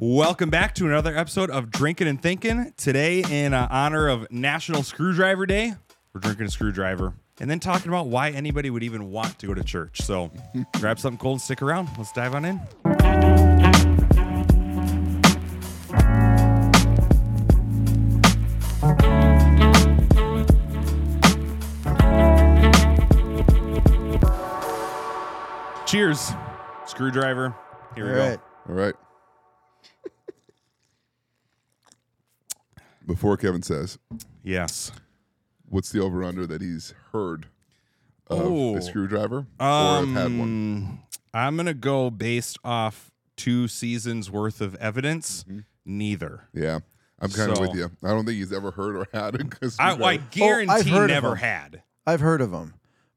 Welcome back to another episode of Drinking and Thinking. Today, in uh, honor of National Screwdriver Day, we're drinking a screwdriver and then talking about why anybody would even want to go to church. So, grab something cold and stick around. Let's dive on in. Cheers, screwdriver. Here we All go. All right. Before Kevin says, Yes. what's the over under that he's heard of Oh. a screwdriver or have had one? Um, I'm gonna go based off two seasons worth of evidence. Mm-hmm. Neither. Yeah. I'm kind of So- with you. I don't think he's ever heard or had a I, screwdriver. I guarantee heard of never had. I've heard of them,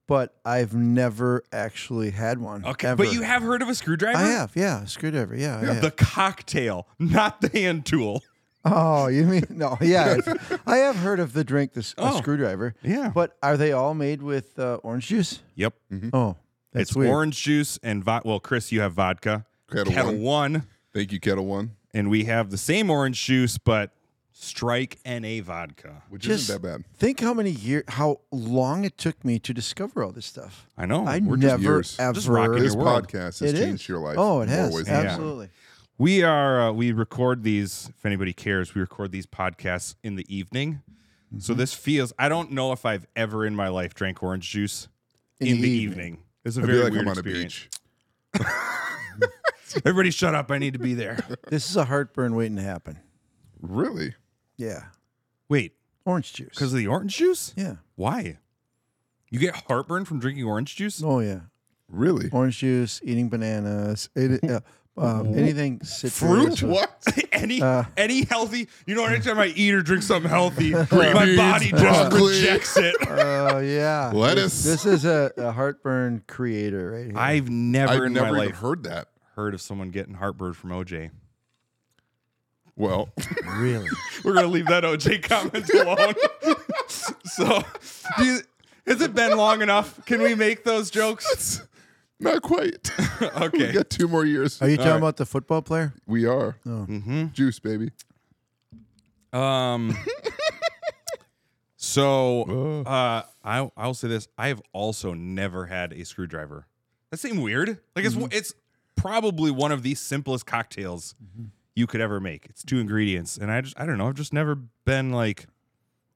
but I've never actually had one. Okay, ever. but you have heard of a screwdriver? I have, yeah, screwdriver, yeah. I have. The cocktail, not the hand tool. Oh, you mean no? Yeah, it's- I have heard of the drink, the s- a Oh. screwdriver. Yeah. but are they all made with uh, orange juice? Yep. Oh, that's it's weird. orange juice and vodka. Well, Chris, you have vodka. Kettle Ketel One. One, Thank you, Ketel One, and we have the same orange juice, but Stryyk NA vodka. which Just isn't that bad. think how many years, how long it took me to discover all this stuff. I know. I we're just never years. ever. Just rocking This your world. podcast has It changed is. your life. Oh, it in more has ways than one. absolutely. We are uh, we record these. If anybody cares, we record these podcasts in the evening. Mm-hmm. So this feels. I don't know if I've ever in my life drank orange juice in, the, evening. It's a I very like weird I'm on a experience. beach. Everybody, shut up! I need to be there. This is a heartburn waiting to happen. Really? Yeah, Wait, orange juice. because of the orange juice? yeah. Why? You get heartburn from drinking orange juice? Oh yeah. Really? orange juice, eating bananas, it, uh, uh, anything citrus. Fruit? or- What? any Uh, any healthy? You know, anytime I eat or drink something healthy, my beans, body just broccoli. rejects it. Oh yeah, Lettuce. This, this is a, a heartburn creator right here. I've never I've in never my even life heard that. heard of someone getting heartburn from OJ. Well, really. We're gonna leave that OJ comment alone. so, do you, has it been long enough? Can we make those jokes? Not quite. okay. we Okay. got two more years. Are you talking right. about the football player? We are. Mm-hmm. Juice, baby. Um. So, Uh, uh, I I'll say this: I have also never had a screwdriver. That seems weird. Like it's it's probably one of the simplest cocktails you could ever make. It's two ingredients, and I just I don't know. I've just never been like,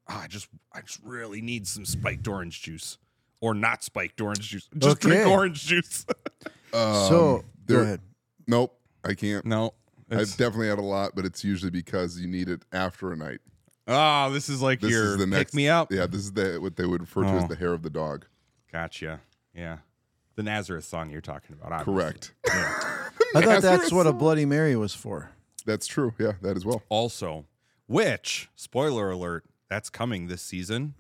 "Ah, I just I just really need some spiked orange juice or not spiked orange juice. Just drink orange juice. um, so there- go ahead. Nope, I can't. no. I've It's, definitely had a lot, but it's usually because you need it after a night. oh, this is like This your is the next. pick me up. Yeah, this is the what they would refer to Oh. as the hair of the dog. Gotcha. Yeah. The Nazareth song you're talking about. obviously. Correct. I thought that's what a. Bloody Mary was for. That's true. Yeah, that as well. Also, which spoiler alert, that's coming this season.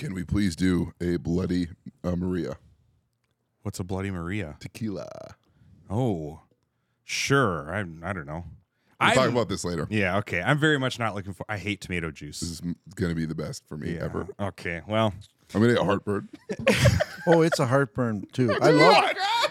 Can we please do a bloody uh, Maria What's a Bloody Maria? tequila? Oh, sure. I I don't know. We'll I'm- talk about this later. Yeah. Okay. I'm very much not looking for. I hate tomato juice. This is going to be the best for me Yeah. ever. Okay. Well. I'm going to get a heartburn. Oh, it's a heartburn too. I love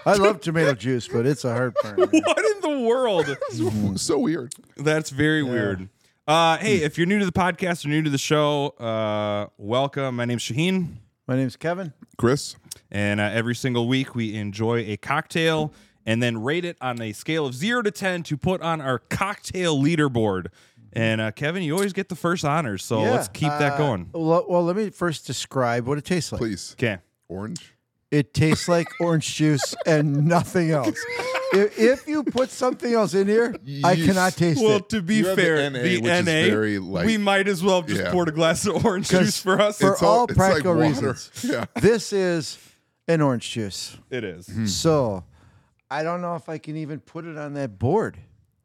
I love tomato juice, but it's a heartburn. What in the world? so weird. That's very weird. Uh, hey, if you're new to the podcast or new to the show, uh, welcome. My name's Shaheen. My name's Kevin. Chris, And uh, every single week, we enjoy a cocktail and then rate it on a scale of zero to 10 to put on our cocktail leaderboard. And uh, Kevin, you always get the first honors. So Yeah, let's keep that uh, going. Well, well, let me first describe what it tastes like. please. Okay. Orange. It tastes like orange juice and nothing else. If, if you put something else in here, I cannot taste Well, it. Well, to be You have the fair, NA, the which is NA, very light. we might as well have just Yeah. poured a glass of orange juice for us. for It's all- all it's like practical water. reasons, Yeah. this is an orange juice. it is. Hmm. So I don't know if I can even put it on that board.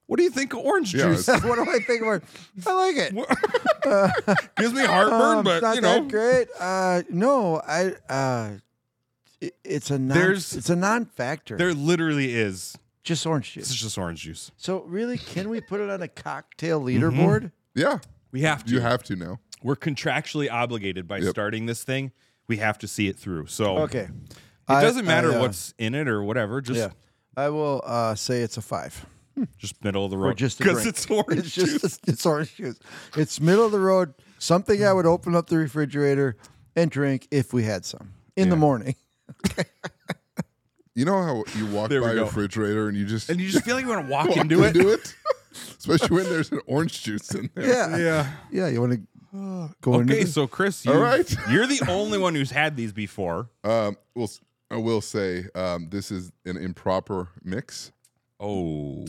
What do you think of orange Yeah, juice? it's- what do I think about? I like it. Gives me heartburn, Um, but it's not you know, that great. Uh, no, I. Uh, it- it's a non. There's- it's a non-factor. there literally is. just orange This juice. is just orange juice. So really, can we put it on a cocktail Mm-hmm. leaderboard? Yeah. We have to. You have to now. We're contractually obligated by Yep. starting this thing. We have to see it through. So Okay. It I- doesn't matter I, uh, what's in it or whatever. Just Yeah. I will uh, say it's a five. Just middle of the road. just a because drink. it's orange It's just juice. it's orange juice. It's middle of the road. Something I would open up the refrigerator and drink if we had some in the morning. You know how you walk There we by a go. refrigerator and you just And you just feel like you want to walk, walk into it. it? Especially when there's an orange juice in there. Yeah, Yeah. yeah. You want to go into Okay, the- so Chris, you, All right. you're the only one who's had these before. Um, well, s- I will say um, this is an improper mix. Oh,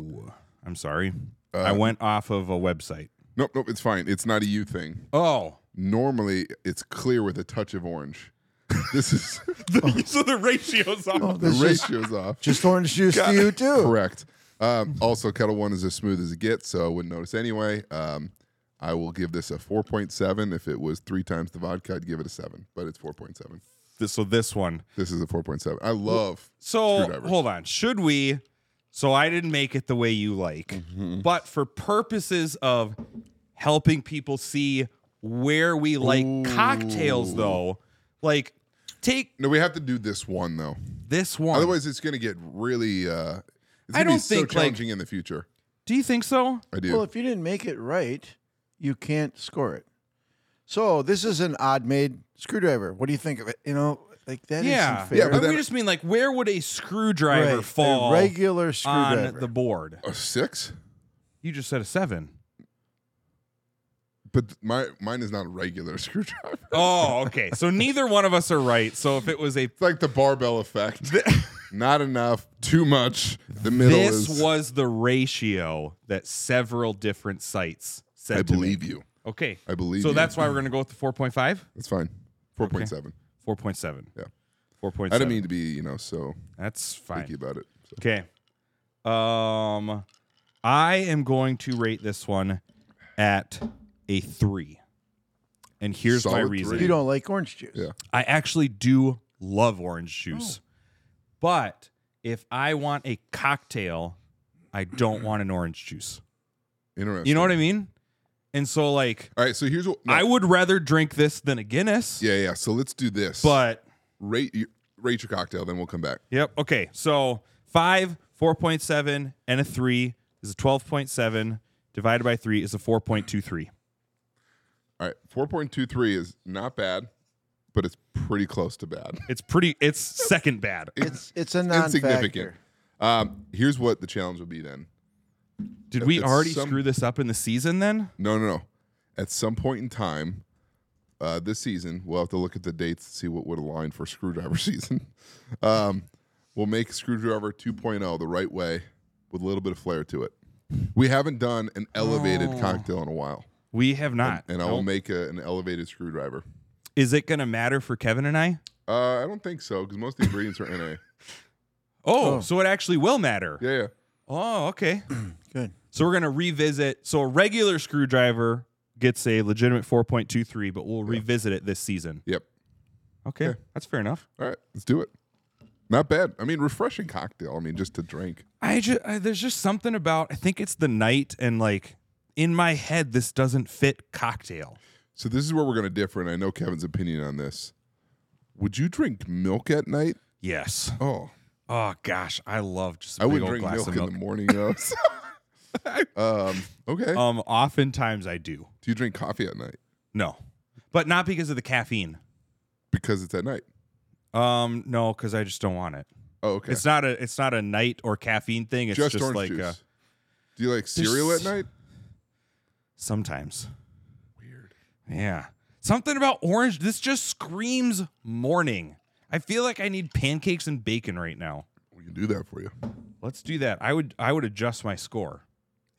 I'm sorry. Uh, I went off of a website. Nope, nope, it's fine. It's not a you thing. Oh, Normally, it's clear with a touch of orange. This is so the ratio's off. Oh, the this is ratio's off. just orange juice to you too. Correct. Um, also, Ketel One is as smooth as it gets, so I wouldn't notice anyway. Um, I will give this a 4.7. If it was three times the vodka, I'd give it a 7, but it's 4.7. This- so this one. This is a 4.7. I love So screwdrivers. hold on. Should we? So I didn't make it the way you like, Mm-hmm. but for purposes of helping people see where we like cocktails, though, like take No, we have to do this one, though. this one. Otherwise, it's going to get really. Uh, it's I gonna be don't so think, like- challenging in the future. Do you think so? I do. Well, if you didn't make it right, you can't score it. So this is an odd made screwdriver. What do you think of it? You know, like that Yeah. not fair. Yeah, But but we then- just mean like where would a screwdriver Right, fall a regular screwdriver. on the board? a six, You just said a seven. But my mine is not a regular screwdriver. Oh, okay. So neither one of us are right. So if it was a It's like the barbell effect. not enough, too much. The middle this is. was the ratio that several different sites said I to me. believe you. Okay. I believe So you. that's why we're going to go with the 4.5? That's fine. Four point seven. 4.7. Yeah. 4.7. I didn't mean to be, you know, so That's fine. picky about it. So. Okay. Um I am going to rate this one at a 3. And here's my Solid reason. you don't like orange juice. Yeah. I actually do love orange juice. Oh. But if I want a cocktail, I don't want an orange juice. Interesting. You know what I mean? And so like All right. So here's what no, I would rather drink this than a Guinness. Yeah, yeah. So let's do this. But rate rate your cocktail, then we'll come back. yep, okay. So 5, 4.7 and a 3 is a 12.7 divided by 3 is a 4.23. All right. Four point two three is not bad, but it's pretty close to bad. It's pretty it's second bad. It's it's a non Insignificant. Um, here's what the challenge will be then. Did we it's already some- screw this up in the season then? No, no, no. At some point in time, uh, this season, we'll have to look at the dates to see what would align for screwdriver season. Um, we'll make screwdriver 2.0 the right way with a little bit of flair to it. We haven't done an elevated Oh. cocktail in a while, We have not. and I will Nope. make a, an elevated screwdriver. Is it going to matter for Kevin and I? Uh, I don't think so because most of the ingredients are NA. Oh, Oh. so it actually will matter. Yeah, yeah. Oh, okay. Good. So we're gonna revisit. So a regular screwdriver gets a legitimate 4.23, but we'll revisit it this season. Yep. Okay, Yeah. that's fair enough. All right, let's do it. Not bad. I mean, refreshing cocktail. I mean, just to drink. I just I, there's just something about I think it's the night and like in my head this doesn't fit cocktail. So this is where we're going to differ, and I know Kevin's opinion on this. Would you drink milk at night? Yes. Oh, Oh gosh, I love just a I big would old drink glass milk, of milk. in the morning. Though. um, okay. Um, oftentimes I do. do you drink coffee at night No, but not because of the caffeine. because it's at night? Um, no, because I just don't want it. Oh, okay. It's not a it's not a night or caffeine thing. It's just, just, orange like juice. uh, do you like cereal at night? Sometimes. Weird. Yeah. Something about orange. This just screams morning. I feel like I need pancakes and bacon right now. We can do that for you. Let's do that. I would I would adjust my score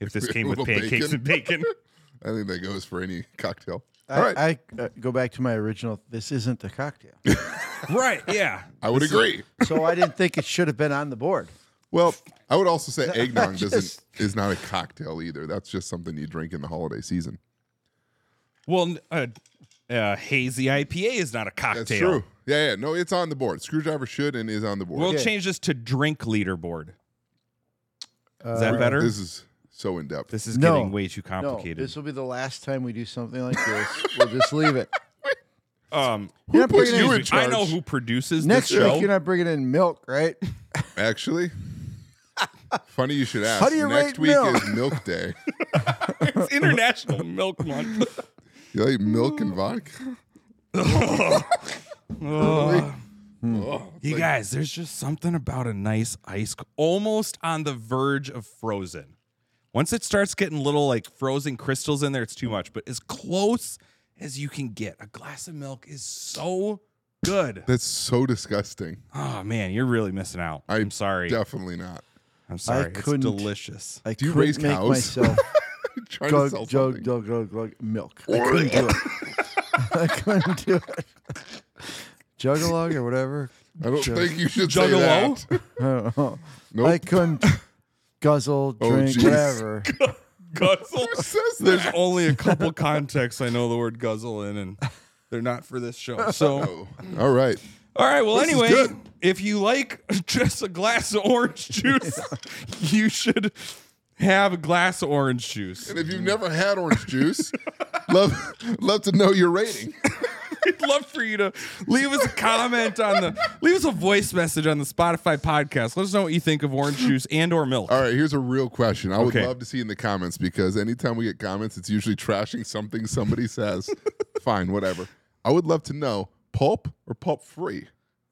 if this came with pancakes bacon. and bacon. I think that goes for any cocktail. I, All right. I uh, go back to my original. This isn't the cocktail, right. Yeah. I would agree. so I didn't think it should have been on the board. Well, I would also say eggnog Just- doesn't is not a cocktail either. That's just something you drink in the holiday season. Well, uh, uh, hazy IPA is not a cocktail. That's true. Yeah, yeah. No, it's on the board. Screwdriver should and is on the board. We'll Okay. change this to drink leaderboard. Is Uh, that better? This is so in depth. This is No. getting way too No, complicated. this will be the last time we do something like this. we'll just leave it. um, You're puts you in- in I know who produces Next this show. week, you're not bringing in milk, right? Actually, Funny you should ask. How do you Next rate week milk? is milk day. it's International Milk Month. You like milk and vodka? Oh. Oh, it's You like- guys, there's just something about a nice ice, c- almost on the verge of frozen. Once it starts getting little like frozen crystals in there, it's too much. But as close as you can get, a glass of milk is so good. That's so disgusting. Oh man, you're really missing out. I'm, I'm sorry. Definitely not. I'm sorry. It's couldn't- delicious. I Do you couldn't raise make cows? myself Trying to glug, sell jug, something. jug, jug, jug, milk. I couldn't do it. I couldn't do it. Juggalug or whatever. I don't Jug- think you should say Juggalo? that. I don't know. Nope. I couldn't guzzle, Oh, drink, jeez. whatever. Guzzle. Who says There's that? only a couple contexts I know the word guzzle in, and they're not for this show. So. Oh, all right. All right. Well, This is anyway, good. if you like just a glass of orange juice, you should have a glass of orange juice. And if you've never had orange juice, love love to know your rating. I'd love for you to leave us a comment on the, leave us a voice message on the Spotify podcast. Let us know what you think of orange juice and or milk. All right, here's a real question. I would Okay. love to see in the comments because anytime we get comments, it's usually trashing something somebody says. Fine, whatever. I would love to know pulp or pulp free.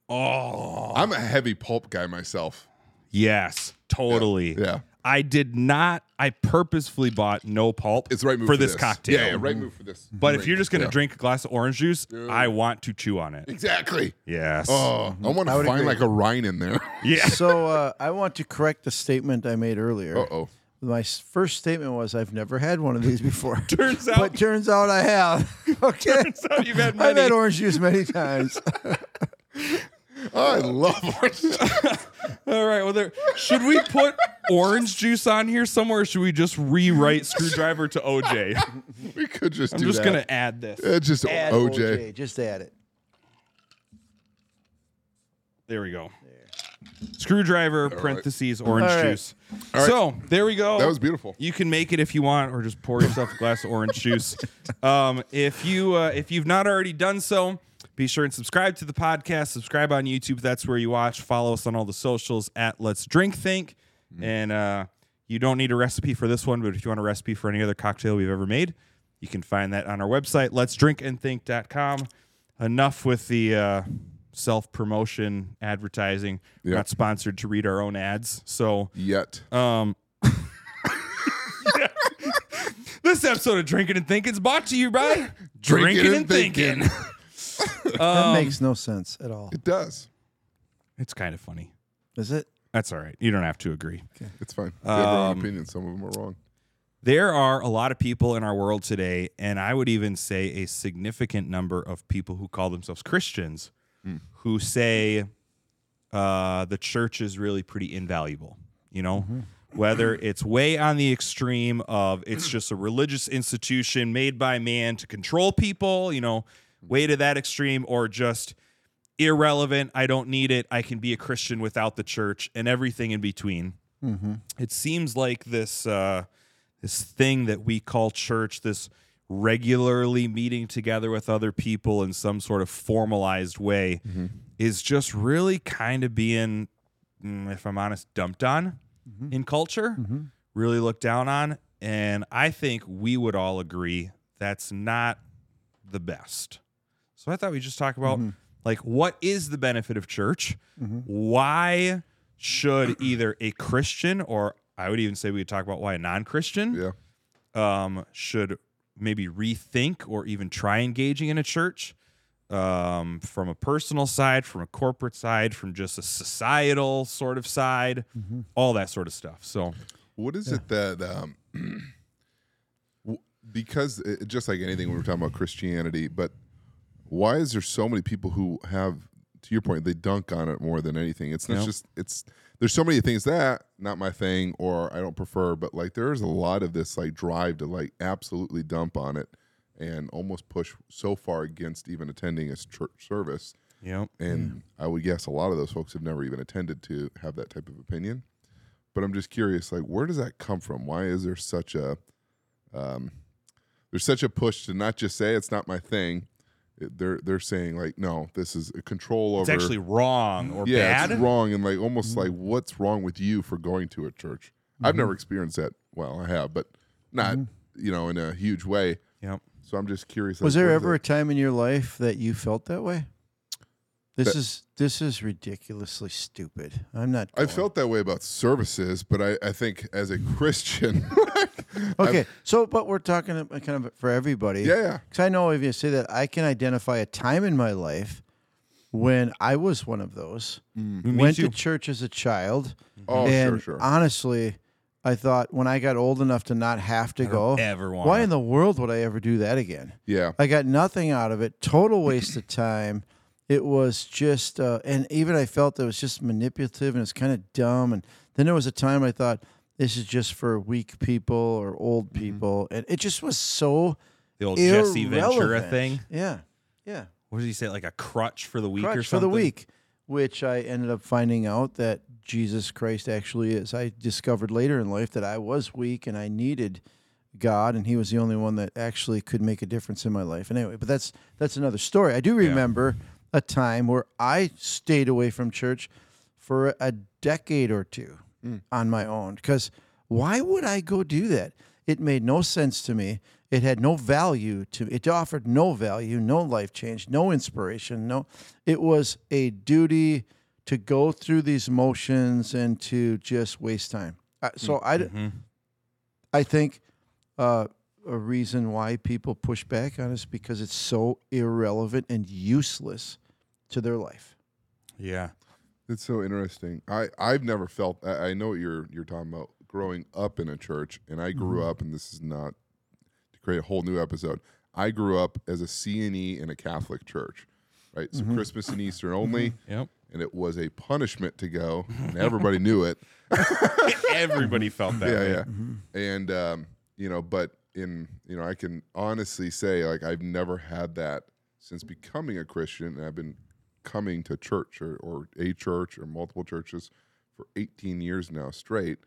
Oh, I'm a heavy pulp guy myself. yes, totally. Yeah. I did not. I purposefully bought no pulp. It's the right move for for, this, cocktail. Yeah, yeah, right move for this. But if you're just gonna Yeah. drink a glass of orange juice, I want to chew on it. Exactly. Yes. Oh, I want to find agree. like a rind in there. yeah. So uh, I want to correct the statement I made earlier. Uh oh. My first statement was I've never had one of these before. Turns out, but turns out I have. Okay. turns out you've had I've had orange juice many times. I love orange. juice. All right. Well, there should we put orange juice on here somewhere? Or should we just rewrite screwdriver to OJ? we could just do I'm do just that. gonna add this. It's just Add OJ. Just add it. There we go. Screwdriver parentheses orange All right. juice. So there we go. That was beautiful. You can make it if you want, or just pour yourself a glass of orange juice. Um, if you uh, if you've not already done so, be sure and subscribe to the podcast. Subscribe on YouTube. That's where you watch. Follow us on all the socials at Let's Drink Think. And uh, you don't need a recipe for this one, but if you want a recipe for any other cocktail we've ever made, you can find that on our website, Let's Drink and let'sdrinkandthink.com. Enough with the uh, self promotion advertising. We're not sponsored to read our own ads. So Yet. um, this episode of Drinking and Thinking is brought to you by Drinking and Thinking. That Um, makes no sense at all. It does. it's kind of funny. Is it? That's all right. You don't have to agree. It's fine. We have our own Um, opinions. Some of them are wrong. There are a lot of people in our world today, and I would even say a significant number of people who call themselves Christians who say uh, the church is really pretty invaluable. You know, whether it's way on the extreme of it's just a religious institution made by man to control people, you know, way to that extreme, or just irrelevant. I don't need it. I can be a Christian without the church, and everything in between. It seems like this uh, this thing that we call church, this regularly meeting together with other people in some sort of formalized way, mm-hmm. is just really kind of being, mm, if I'm honest, dumped on mm-hmm. in culture, mm-hmm. really looked down on. And I think we would all agree that's not the best. So I thought we'd just talk about like what is the benefit of church? Why should either a Christian or I would even say we could talk about why a non-Christian Yeah. um, should maybe rethink or even try engaging in a church um, from a personal side, from a corporate side, from just a societal sort of side, all that sort of stuff. So What is it that um, because it, just like anything we're talking about Christianity, but why is there so many people who have to your point they dunk on it more than anything? It's not Yep. just it's there's so many things that not my thing or I don't prefer, but like there's a lot of this like drive to like absolutely dump on it and almost push so far against even attending a church service. Yep. And I would guess a lot of those folks have never even attended to have that type of opinion. But I'm just curious, like, where does that come from? Why is there such a, um, there's such a push to not just say it's not my thing, it- they're they're saying like, no, this is a control over It's actually wrong or yeah, bad. it's wrong and like almost mm. like what's wrong with you for going to a church? I've never mm-hmm. experienced that. Well, I have, but not mm-hmm. you know in a huge way. Yep. So I'm just curious. Was like, there what is ever a time in your life that you felt that way? This That- is this is ridiculously stupid. I'm not. I felt that way about services, but I, I think as a Christian, okay. So, but we're talking about kind of for everybody. yeah, yeah, Because I know if you say that, I can identify a time in my life when I was one of those. Mm. Me went to church as a child, mm-hmm. oh and sure, sure. honestly, I thought when I got old enough to not have to go, ever want. why in the world would I ever do that again? yeah, I got nothing out of it. Total waste of time. It was just, uh, and even I felt it was just manipulative and it's kind of dumb. And then there was a time I thought this is just for weak people or old Mm-hmm. people, and it just was so the old Jesse Ventura irrelevant. thing. Yeah, yeah. What did he say? Like a crutch for the week or something? for the week, which I ended up finding out that Jesus Christ actually is. I discovered later in life that I was weak and I needed God, and He was the only one that actually could make a difference in my life. And anyway, but that's that's another story. I do remember a time where I stayed away from church for a decade or two on my own because why would I go do that? It made no sense to me. It had no value to it offered no value, no life change, no inspiration, no it was a duty to go through these motions and to just waste time. Uh, so I d- Mhm. I think uh, a reason why people push back on us because it's so irrelevant and useless to their life. Yeah. It's so interesting. I I've never felt. I, I know what you're you're talking about. Growing up in a church, and I grew Mm-hmm. up, and this is not to create a whole new episode. I grew up as a CNE in a Catholic church, right? So Mm-hmm. Christmas and Easter only, Yep. and it was a punishment to go, and everybody knew it. Everybody felt that yeah, way. yeah. Mm-hmm. And um, you know, but in you know, I can honestly say like I've never had that since becoming a Christian, and I've been coming to church or, or a church or multiple churches for 18 years now straight,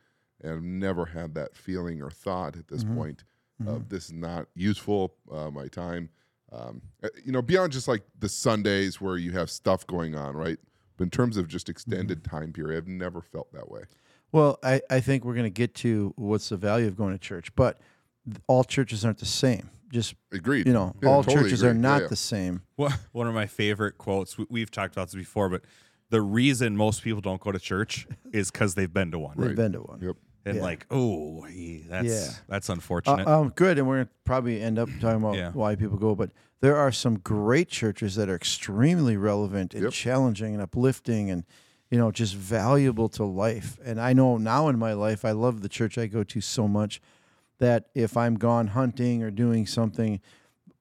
and I've never had that feeling or thought at this point of this is not useful. Uh, my time, um, uh, you know, beyond just like the Sundays where you have stuff going on, right? But in terms of just extended time period, I've never felt that way. Well, I, I think we're going to get to what's the value of going to church, but all churches aren't the same. Just, Agreed. you know, Yeah, all totally churches agree. are not yeah. the same. Well, one of my favorite quotes, we- we've talked about this before, but the reason most people don't go to church is because they've been to one. They've Right. been to one. Yep. And Yeah. like, oh, that's Yeah. that's Uh, unfortunate. um, good, and we're going to probably end up talking about Yeah. why people go. But there are some great churches that are extremely relevant and Yep. challenging and uplifting, and you know, just valuable to life. And I know now in my life, I love the church I go to so much that if I'm gone hunting or doing something,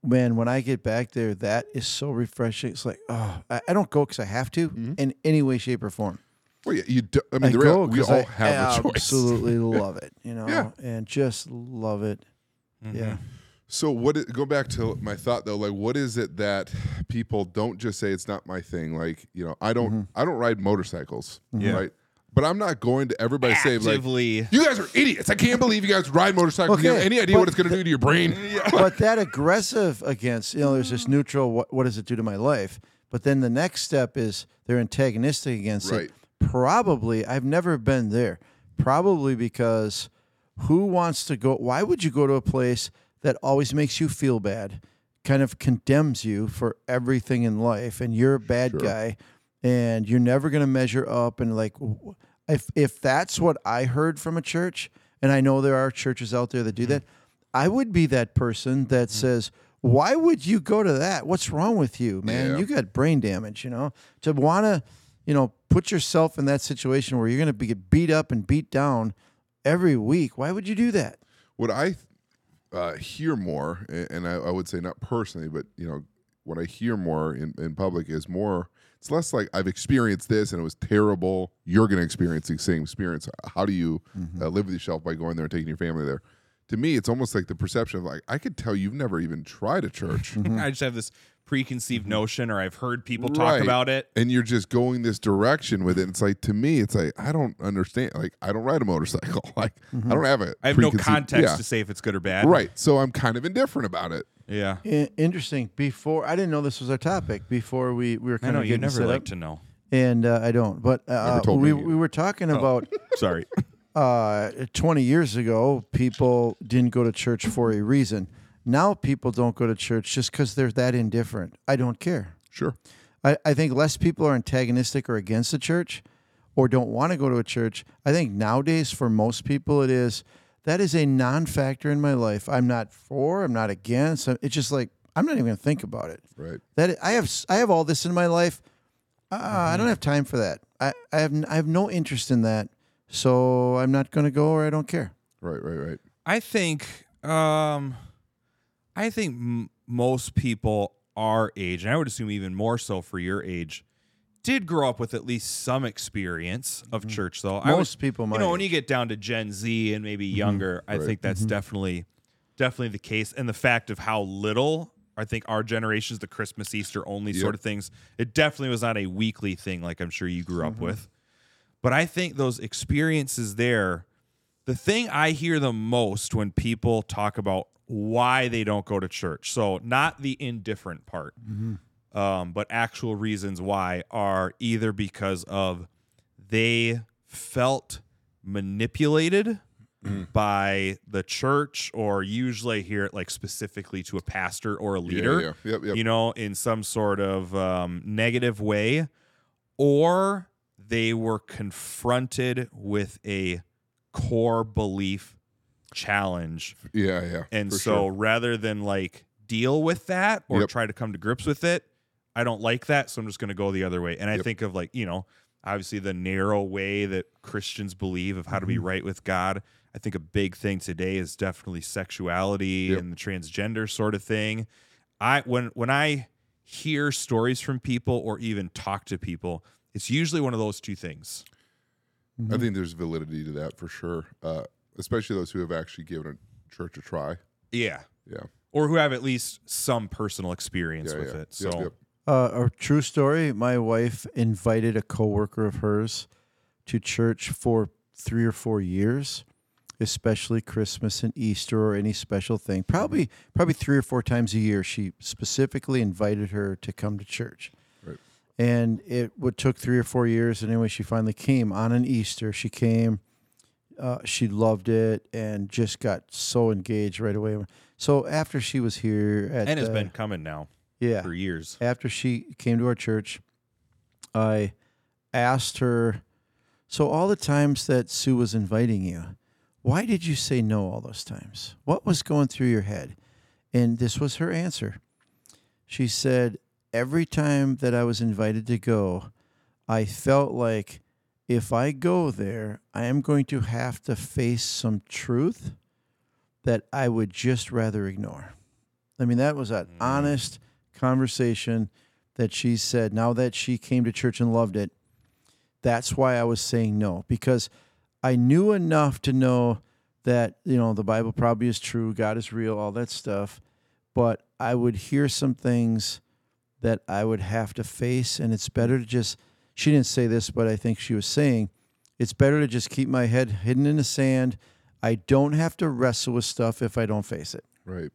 man, when I get back there, that is so refreshing. It's like, oh, I, I don't go because I have to Mm-hmm. in any way, shape, or form. Well, yeah, you. Do, I I mean, the go real, we 'cause all I have a choice. absolutely love it, you know, Yeah. and just love it. Mm-hmm. Yeah. So, what? i- go back to my thought though. Like, what is it that people don't just say it's not my thing? Like, you know, I don't, Mm-hmm. I don't ride motorcycles, Yeah. right? But I'm not going to everybody say like, Actively, you guys are idiots. I can't believe you guys ride motorcycles. you have Okay, any idea but what it's going to do to your brain? but that aggressive against, you know, there's this neutral, what, what does it do to my life? But then the next step is they're antagonistic against Right. it. Probably, I've never been there. Probably because who wants to go? Why would you go to a place that always makes you feel bad, kind of condemns you for everything in life, and you're a bad Sure. guy, and you're never going to measure up? And like, w- if if that's what I heard from a church, and I know there are churches out there that do that, I would be that person that says, "Why would you go to that? What's wrong with you, man? Yeah. You got brain damage, you know, to want to." You know, put yourself in that situation where you're going to be get beat up and beat down every week. Why would you do that? what I uh, hear more, and I, I would say not personally, but you know, what I hear more in, in public is more. It's less like I've experienced this and it was terrible. You're going to experience the same experience. How do you mm-hmm. uh, live with yourself by going there and taking your family there? To me, it's almost like the perception of like I could tell you've never even tried a church, mm-hmm. I just have this preconceived mm-hmm. notion, or I've heard people talk Right. about it. and you're just going this direction with it. It's like to me, it's like I don't understand. Like I don't ride a motorcycle. Like I don't have it. I have no context to say if it's good or bad. Right. So I'm kind of indifferent about it. Yeah. I- interesting. Before I didn't know this was our topic. Before we we were I kind know of you getting never set like up, to know. and uh, I don't. But uh, told we me we were talking about Sorry. uh, 20 years ago, people didn't go to church for a reason. Now people don't go to church just because they're that indifferent. I don't care. Sure. I, I think less people are antagonistic or against the church or don't want to go to a church. I think nowadays, for most people, it is that is a non factor in my life. I'm not for, I'm not against. It's just like, I'm not even going to think about it. Right. That I have, I have all this in my life. Uh, I don't have time for that. I, I have, I have no interest in that. So I'm not going to go or I don't care. Right. Right. Right. I think um I think m- most people our age, and I would assume even more so for your age, did grow up with at least some experience of mm-hmm. church though. I Most would- people my you know, when you get down to Gen Z and maybe mm-hmm. younger, I Right. think that's mm-hmm. definitely definitely the case. And the fact of how little I think our generation's the Christmas, Easter only Yep. sort of things. It definitely was not a weekly thing like I'm sure you grew up with. But I think those experiences there, the thing I hear the most when people talk about why they don't go to church, so not the indifferent part, um, but actual reasons why are either because of they felt manipulated by the church, or usually I hear it like specifically to a pastor or a leader Yeah. yeah. Yep. Yep. you know, in some sort of um, negative way, or they were confronted with a core belief challenge. yeah. Yeah. And so sure. rather than like deal with that or Yep. try to come to grips with it, I don't like that. So I'm just going to go the other way. And I Yep. think of like, you know, obviously the narrow way that Christians believe of how to be Mm-hmm. right with God. I think a big thing today is definitely sexuality Yep. and the transgender sort of thing. I when when I hear stories from people or even talk to people, it's usually one of those two things. I think there's validity to that for sure, uh, especially those who have actually given a church a try. Yeah. Yeah. Or who have at least some personal experience Yeah. with yeah. it. So Yep, yep. Uh, a true story. My wife invited a coworker of hers to church for three or four years, especially Christmas and Easter or any special thing. Probably, probably three or four times a year. She specifically invited her to come to church. Right. And it would took three or four years. And anyway, she finally came on an Easter. She came. Uh, she loved it and just got so engaged right away. So after she was here at and has been coming now yeah for years. after she came to our church, I asked her, So, all the times that Sue was inviting you, why did you say no all those times? What was going through your head? And this was her answer. She said, Every time that I was invited to go, I felt like if I go there, I am going to have to face some truth that I would just rather ignore. I mean, that was an mm. honest conversation that she said. Now that she came to church and loved it, that's why I was saying no because I knew enough to know that, you know, the Bible probably is true, God is real, all that stuff. But I would hear some things that I would have to face, and it's better to just, she didn't say this, but I think she was saying, it's better to just keep my head hidden in the sand. I don't have to wrestle with stuff if I don't face it. Right.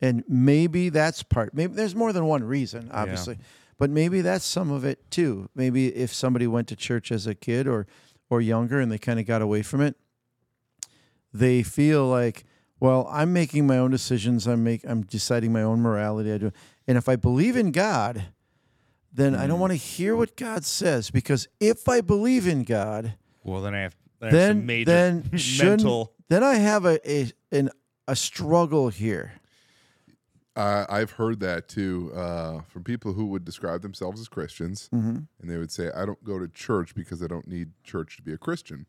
And maybe that's part. Maybe there's more than one reason, obviously, but maybe that's some of it too. Maybe if somebody went to church as a kid or or younger and they kind of got away from it, they feel like, well, I'm making my own decisions. I'm make I'm deciding my own morality. I do, and if I believe in God, then I don't Mm. want to hear what God says because if I believe in God, Well, then I have, then then mental. then I have a a an, a struggle here. Uh, I've heard that too uh, from people who would describe themselves as Christians, Mm-hmm. and they would say, "I don't go to church because I don't need church to be a Christian."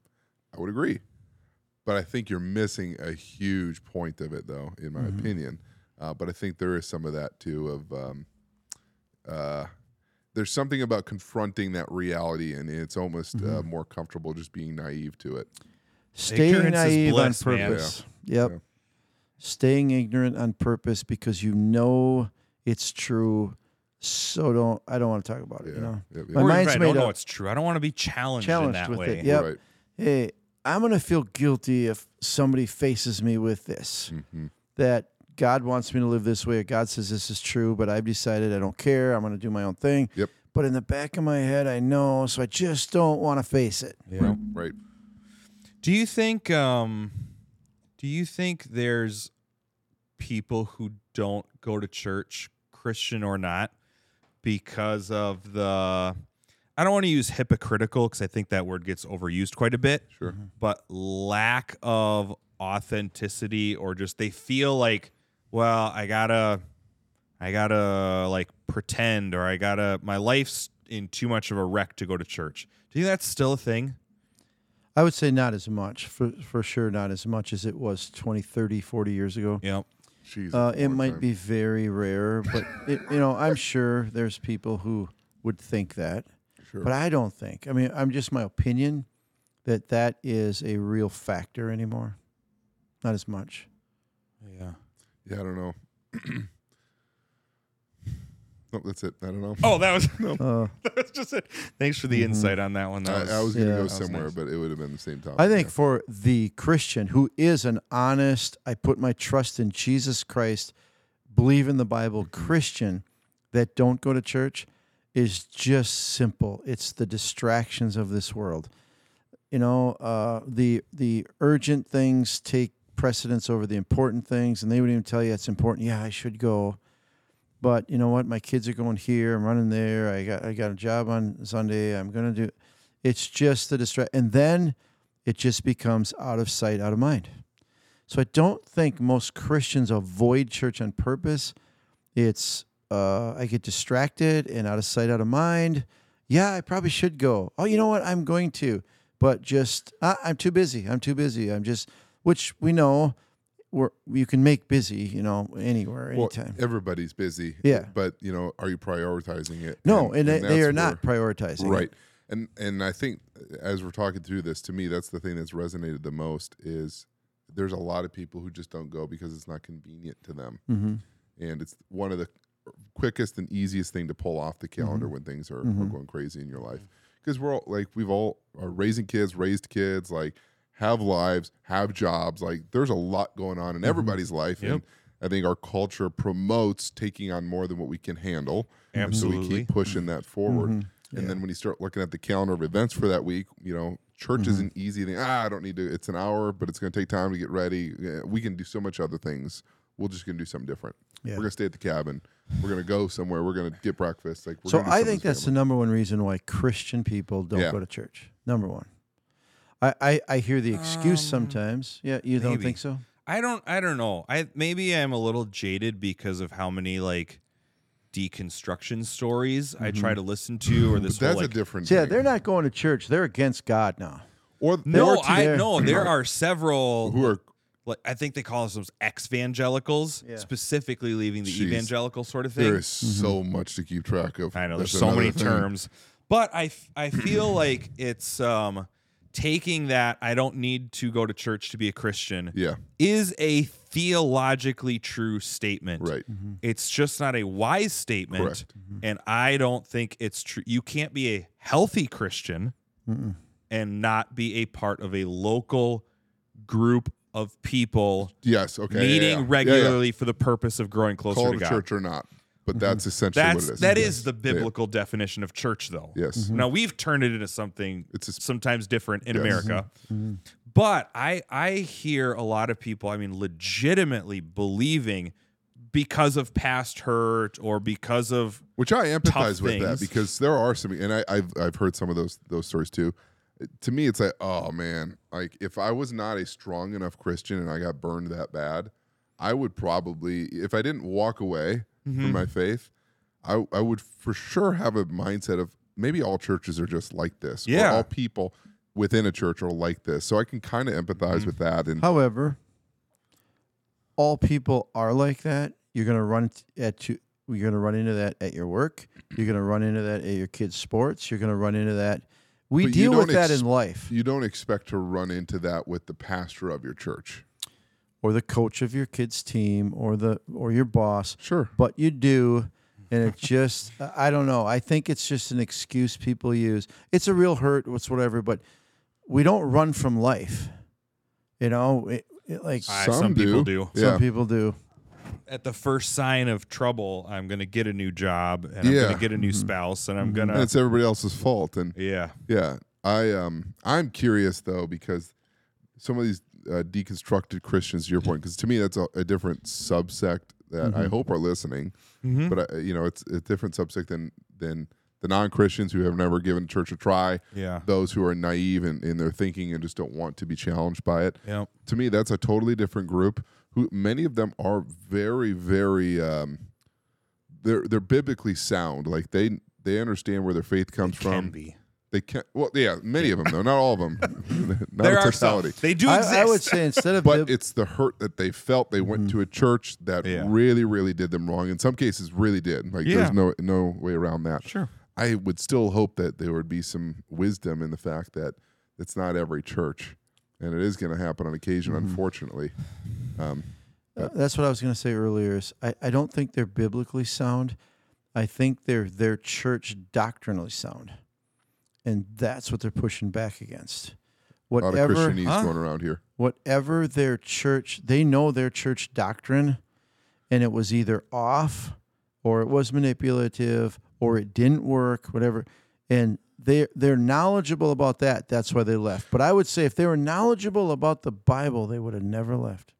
I would agree, but I think you're missing a huge point of it, though, in my opinion. Uh, but I think there is some of that too. Of um, uh, there's something about confronting that reality, and it's almost uh, more comfortable just being naive to it. Staying Ignorance is naive bliss, on man. purpose. Yep. Yeah. Staying ignorant on purpose because you know it's true. So don't I don't want to talk about it. Yeah, You know, Yep, yep. My Or mind's if I made don't know up. it's true. I don't want to be challenged, Challenged in that with way. it, Yep. right. hey, I'm gonna feel guilty if somebody faces me with this. hmm That God wants me to live this way. Or God says this is true, but I've decided I don't care. I'm going to do my own thing. Yep. But in the back of my head, I know, so I just don't want to face it. Yeah. Right. Do you think um do you think there's people who don't go to church, Christian or not, because of the I don't want to use hypocritical because I think that word gets overused quite a bit. Sure. Mm-hmm. But lack of authenticity or just they feel like, well, I gotta I gotta like pretend or I gotta my life's in too much of a wreck to go to church. Do you think that's still a thing? I would say not as much, for, for sure, not as much as it was 20, 30, 40 years ago. Yeah. Jesus, Uh, it might time. be very rare, but it, you know, I'm sure there's people who would think that, Sure. but I don't think. I mean, I'm just my opinion that that is a real factor anymore. Not as much. Yeah. yeah, I don't know. nope, that's it. I don't know. Oh, that was Uh, that was just it. Thanks for the insight on that one. That I, I was gonna yeah. go somewhere, nice. but it would have been the same topic. I think yeah. for the Christian who is an honest, I put my trust in Jesus Christ, believe in the Bible Christian that don't go to church is just simple. It's the distractions of this world. You know, uh, the the urgent things take precedence over the important things, and they would even tell you it's important. Yeah, I should go, but you know what? My kids are going here. I'm running there. I got I got a job on Sunday. I'm gonna do. It's just the distract, and then it just becomes out of sight, out of mind. So I don't think most Christians avoid church on purpose. It's uh, I get distracted and out of sight, out of mind. Yeah, I probably should go. Oh, you know what? I'm going to, but just ah, I'm too busy. I'm too busy. I'm just, which we know, we're, you can make busy. You know, anywhere, well, anytime. everybody's busy. Yeah. but you know, are you prioritizing it? no, and, they, they that's are not prioritizing. it. right. And and I think as we're talking through this, to me, that's the thing that's resonated the most is there's a lot of people who just don't go because it's not convenient to them, Mm-hmm. and it's one of the quickest and easiest thing to pull off the calendar Mm-hmm. when things are, are going crazy in your life. Because we're all like we've all are raising kids, raised kids, like have lives, have jobs. Like there's a lot going on in everybody's life, Yep. and I think our culture promotes taking on more than what we can handle. And so we Absolutely. keep pushing that forward. And then when you start looking at the calendar of events for that week, you know, church Mm-hmm. is an easy. Thing. Ah, I don't need to. It's an hour, but it's going to take time to get ready. We can do so much other things. We're just going to do something different. Yeah. We're going to stay at the cabin. We're going to go somewhere. We're going to get breakfast. Like, we're So I think as that's the number one reason why Christian people don't Yeah. go to church. Number one. I, I, I hear the excuse Um, sometimes. Yeah, you don't think so? I don't I don't know. I maybe I'm a little jaded because of how many like deconstruction stories I try to listen to or But this that's whole a different. So, yeah, thing. they're not going to church. They're against God now. or No, They're I there- know there are several who are like I think they call themselves ex-evangelicals, Yeah. specifically leaving the Jeez. evangelical sort of thing. there is so much to keep track of. I know there's That's so many thing. terms, but I f- I feel like it's um taking that I don't need to go to church to be a Christian Yeah, is a theologically true statement. right. Mm-hmm. It's just not a wise statement, Correct. Mm-hmm. and I don't think it's true. You can't be a healthy Christian and not be a part of a local group of people Yes. Okay. meeting yeah, yeah. Yeah, yeah. regularly for the purpose of growing closer Call to God. church or not, but mm-hmm. that's essentially That's what it is. that is the biblical definition of church, though. Yes. Mm-hmm. Now we've turned it into something It's a- sometimes different in Yes. America, mm-hmm. but I I hear a lot of people. I mean, legitimately believing because of past hurt or because of Which I empathize with that things. because there are some, and I, I've I've heard some of those those stories too. To me, it's like, oh man, like if I was not a strong enough Christian and I got burned that bad, I would probably, if I didn't walk away Mm-hmm. from my faith, I I would for sure have a mindset of maybe all churches are just like this. or Yeah. all people within a church are like this. So I can kind of empathize Mm-hmm. with that. And However, all people are like that. You're gonna run at two, you're gonna run into that at your work. You're gonna run into that at your kids' sports. You're gonna run into that. We But deal with that ex- in life, you don't expect to run into that with the pastor of your church. Or the coach of your kids' team, or the or your boss. Sure. but you do and it just i don't know i think it's just an excuse people use it's a real hurt it's whatever but we don't run from life you know it, it like Some some people do. do. Yeah. some people do at the first sign of trouble, I'm gonna get a new job and I'm gonna get a new spouse and I'm gonna it's everybody else's fault. And yeah. yeah, I um I'm curious though because some of these uh, deconstructed Christians, to your point, because to me that's a, a different subsect that I hope are listening. Mhm. But I, you know, it's a different subsect than than the non-Christians who have never given church a try. Yeah. Those who are naive in, in their thinking and just don't want to be challenged by it. To me, that's a totally different group. Who many of them are very, very um, they're they're biblically sound. Like they they understand where their faith comes from. be. They can't. well, yeah, many of them though, not all of them. not There a are some. totality. They do exist. I, I would say instead of But bib- it's the hurt that they felt. They went to a church that Yeah. really, really did them wrong. In some cases, really did. Like Yeah. there's no no way around that. sure. I would still hope that there would be some wisdom in the fact that it's not every church, and it is going to happen on occasion, unfortunately. Um, Uh, That's what I was going to say earlier. Is I, I don't think they're biblically sound. I think they're they're church doctrinally sound, and that's what they're pushing back against. a lot of Whatever Christianese Huh? going around here. whatever their church, they know their church doctrine, and it was either off, or it was manipulative, or it didn't work, whatever, and they they're knowledgeable about that. That's why they left. But I would say if they were knowledgeable about the Bible, they would have never left.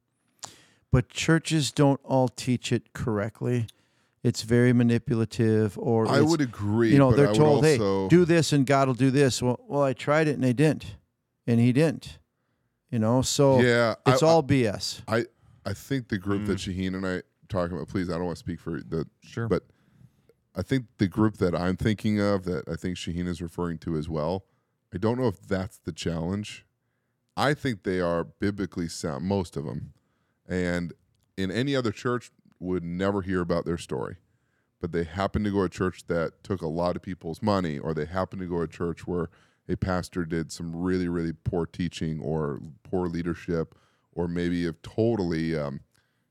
But churches don't all teach it correctly. It's very manipulative, or I would agree. you know but they're I would told, also, "Hey, do this, and God will do this." Well, well, I tried it, and they didn't, and He didn't. You know, so yeah, it's I, all BS. I I think the group that mm. Shaheen and I are talking about. Please, I don't want to speak for the Sure. but I think the group that I'm thinking of that I think Shaheen is referring to as well. I don't know if that's the challenge. I think they are biblically sound, most of them, and in any other church would never hear about their story. But they happen to go to a church that took a lot of people's money, or they happen to go to a church where a pastor did some really, really poor teaching or poor leadership, or maybe have totally, um,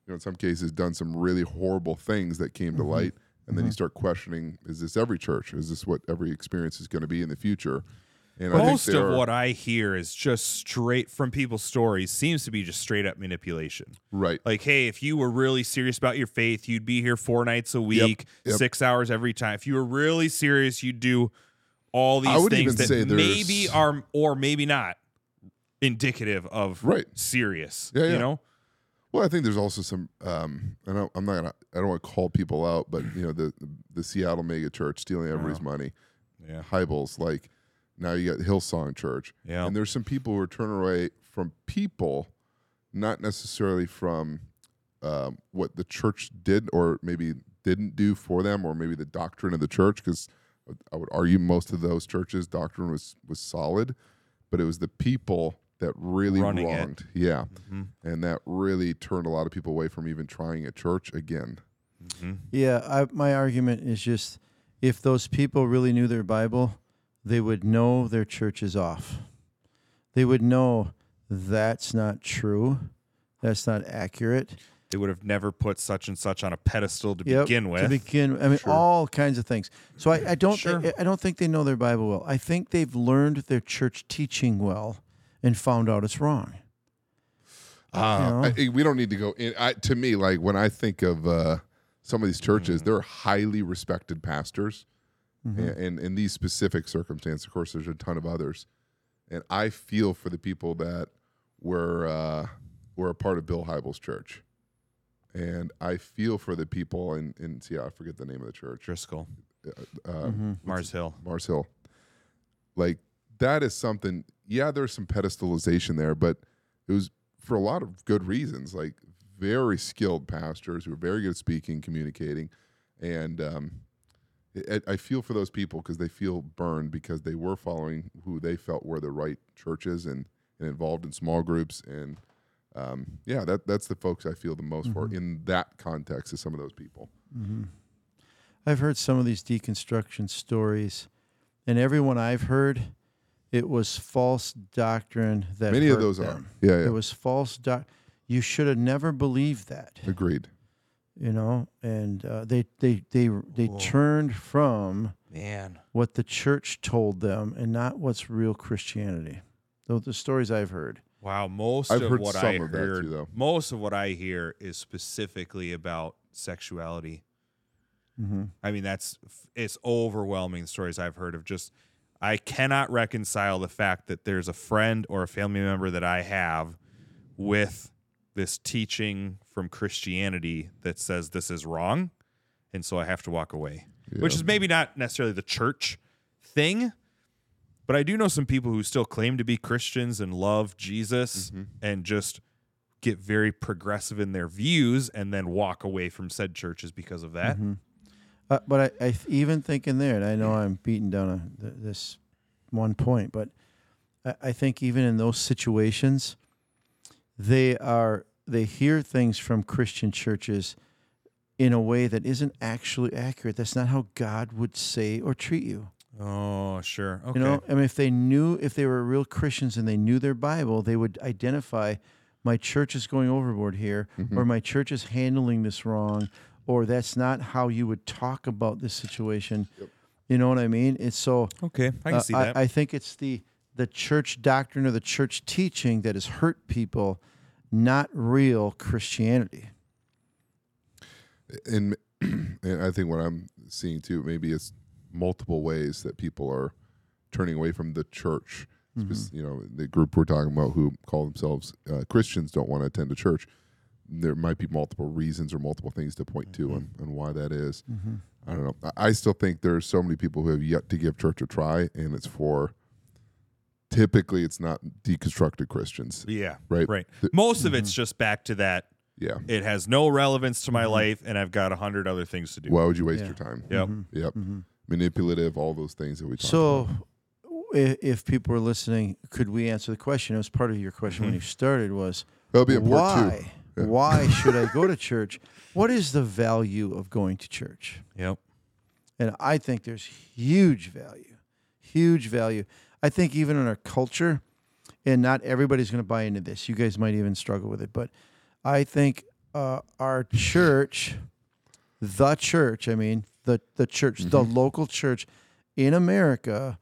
you know, in some cases done some really horrible things that came to light. And then you start questioning: Is this every church? Is this what every experience is going to be in the future? And Most of are- what I hear is just straight from people's stories seems to be just straight up manipulation. right, Like, hey, if you were really serious about your faith, you'd be here four nights a week, yep. six hours every time. If you were really serious, you'd do all these things that maybe are or maybe not indicative of Right. serious. Yeah, yeah. You know? Well, I think there's also some. Um, I don't. I'm not gonna. I don't want to call people out, but you know the the Seattle mega church stealing everybody's money. Yeah. Hybels, like now you got Hillsong Church, Yeah. and there's some people who are turning away from people, not necessarily from um, what the church did or maybe didn't do for them, or maybe the doctrine of the church. Because I would argue most of those churches' doctrine was was solid, but it was the people that really Running it. wronged. Yeah Mhm. and that really turned a lot of people away from even trying a church again. Mhm. Yeah, I, my argument is just if those people really knew their Bible, they would know their church is off. They would know that's not true. That's not accurate. They would have never put such and such on a pedestal to Yep, begin with. To begin, I mean, Sure. all kinds of things. So I, I don't, Sure. I don't think they know their Bible well. I think they've learned their church teaching well and found out it's wrong. Uh, You I- we don't need to go in. I, to me, like when I think of uh, some of these churches, they're highly respected pastors, Mm-hmm. and, in these specific circumstances, of course, there's a ton of others, and I feel for the people that were uh, were a part of Bill Hybels' church, and I feel for the people in in see, I forget the name of the church, Driscoll, uh, Mhm. Mars Hill. Mars Hill. Like that is something. Yeah, there's some pedestalization there, but it was for a lot of good reasons. Like very skilled pastors who are very good at speaking, communicating, and um, I, I feel for those people because they feel burned because they were following who they felt were the right churches and, and involved in small groups and. Um, yeah, that that's the folks I feel the most for in that context. Is some of those people. Mm-hmm. I've heard some of these deconstruction stories, and everyone I've heard, it was false doctrine that Many of those them. are. Yeah, yeah. It was false doc. You should have never believed that, Agreed. You know. And uh, they they they they Whoa. turned from Man. what the church told them and not what's real Christianity. Those the stories I've heard. Wow, most I've of heard what some I of that heard, too, though. most of what I hear is specifically about sexuality. Mm-hmm. I mean, that's it's overwhelming stories I've heard of just I cannot reconcile the fact that there's a friend or a family member that I have with this teaching from Christianity that says this is wrong, and so I have to walk away. Which is maybe not necessarily the church thing, but I do know some people who still claim to be Christians and love Jesus Mm-hmm. and just get very progressive in their views and then walk away from said churches because of that. Uh, but I, I even think in there, and I know I'm beating down a, th- this one point, but I, I think even in those situations, they are they hear things from Christian churches in a way that isn't actually accurate. That's not how God would say or treat you. Oh, sure. Okay. You know, I mean, if they knew, if they were real Christians and they knew their Bible, they would identify my church is going overboard here, or my church is handling this wrong, or that's not how you would talk about this situation. You know what I mean? It's so. okay, I can uh, see I, that. I think it's the the church doctrine or the church teaching that has hurt people, not real Christianity. and and I think what I'm seeing too, maybe it's multiple ways that people are turning away from the church. Mm-hmm. You know, the group we're talking about who call themselves uh, Christians don't want to attend a church. There might be multiple reasons or multiple things to point to and, on why that is. Mm-hmm. I don't know. I I still think there's so many people who have yet to give church a try, and it's for typically it's not deconstructed Christians, yeah. right? Right. Th- Most of mm-hmm. it's just back to that. Yeah. It has no relevance to my mm-hmm. life, and I've got a hundred other things to do. Why would you waste Yeah. your time? Yep. Mm-hmm. Yep. Manipulative, all those things that we talked So, about. if people were listening, could we answer the question? It was part of your question when you started. Was That'll be in part two. why? Why should I go to church? What is the value of going to church? Yep. And I think there's huge value, huge value. I think even in our culture, and not everybody's going to buy into this. You guys might even struggle with it, but I think uh, our church, the church, I mean the the church, the local church in America,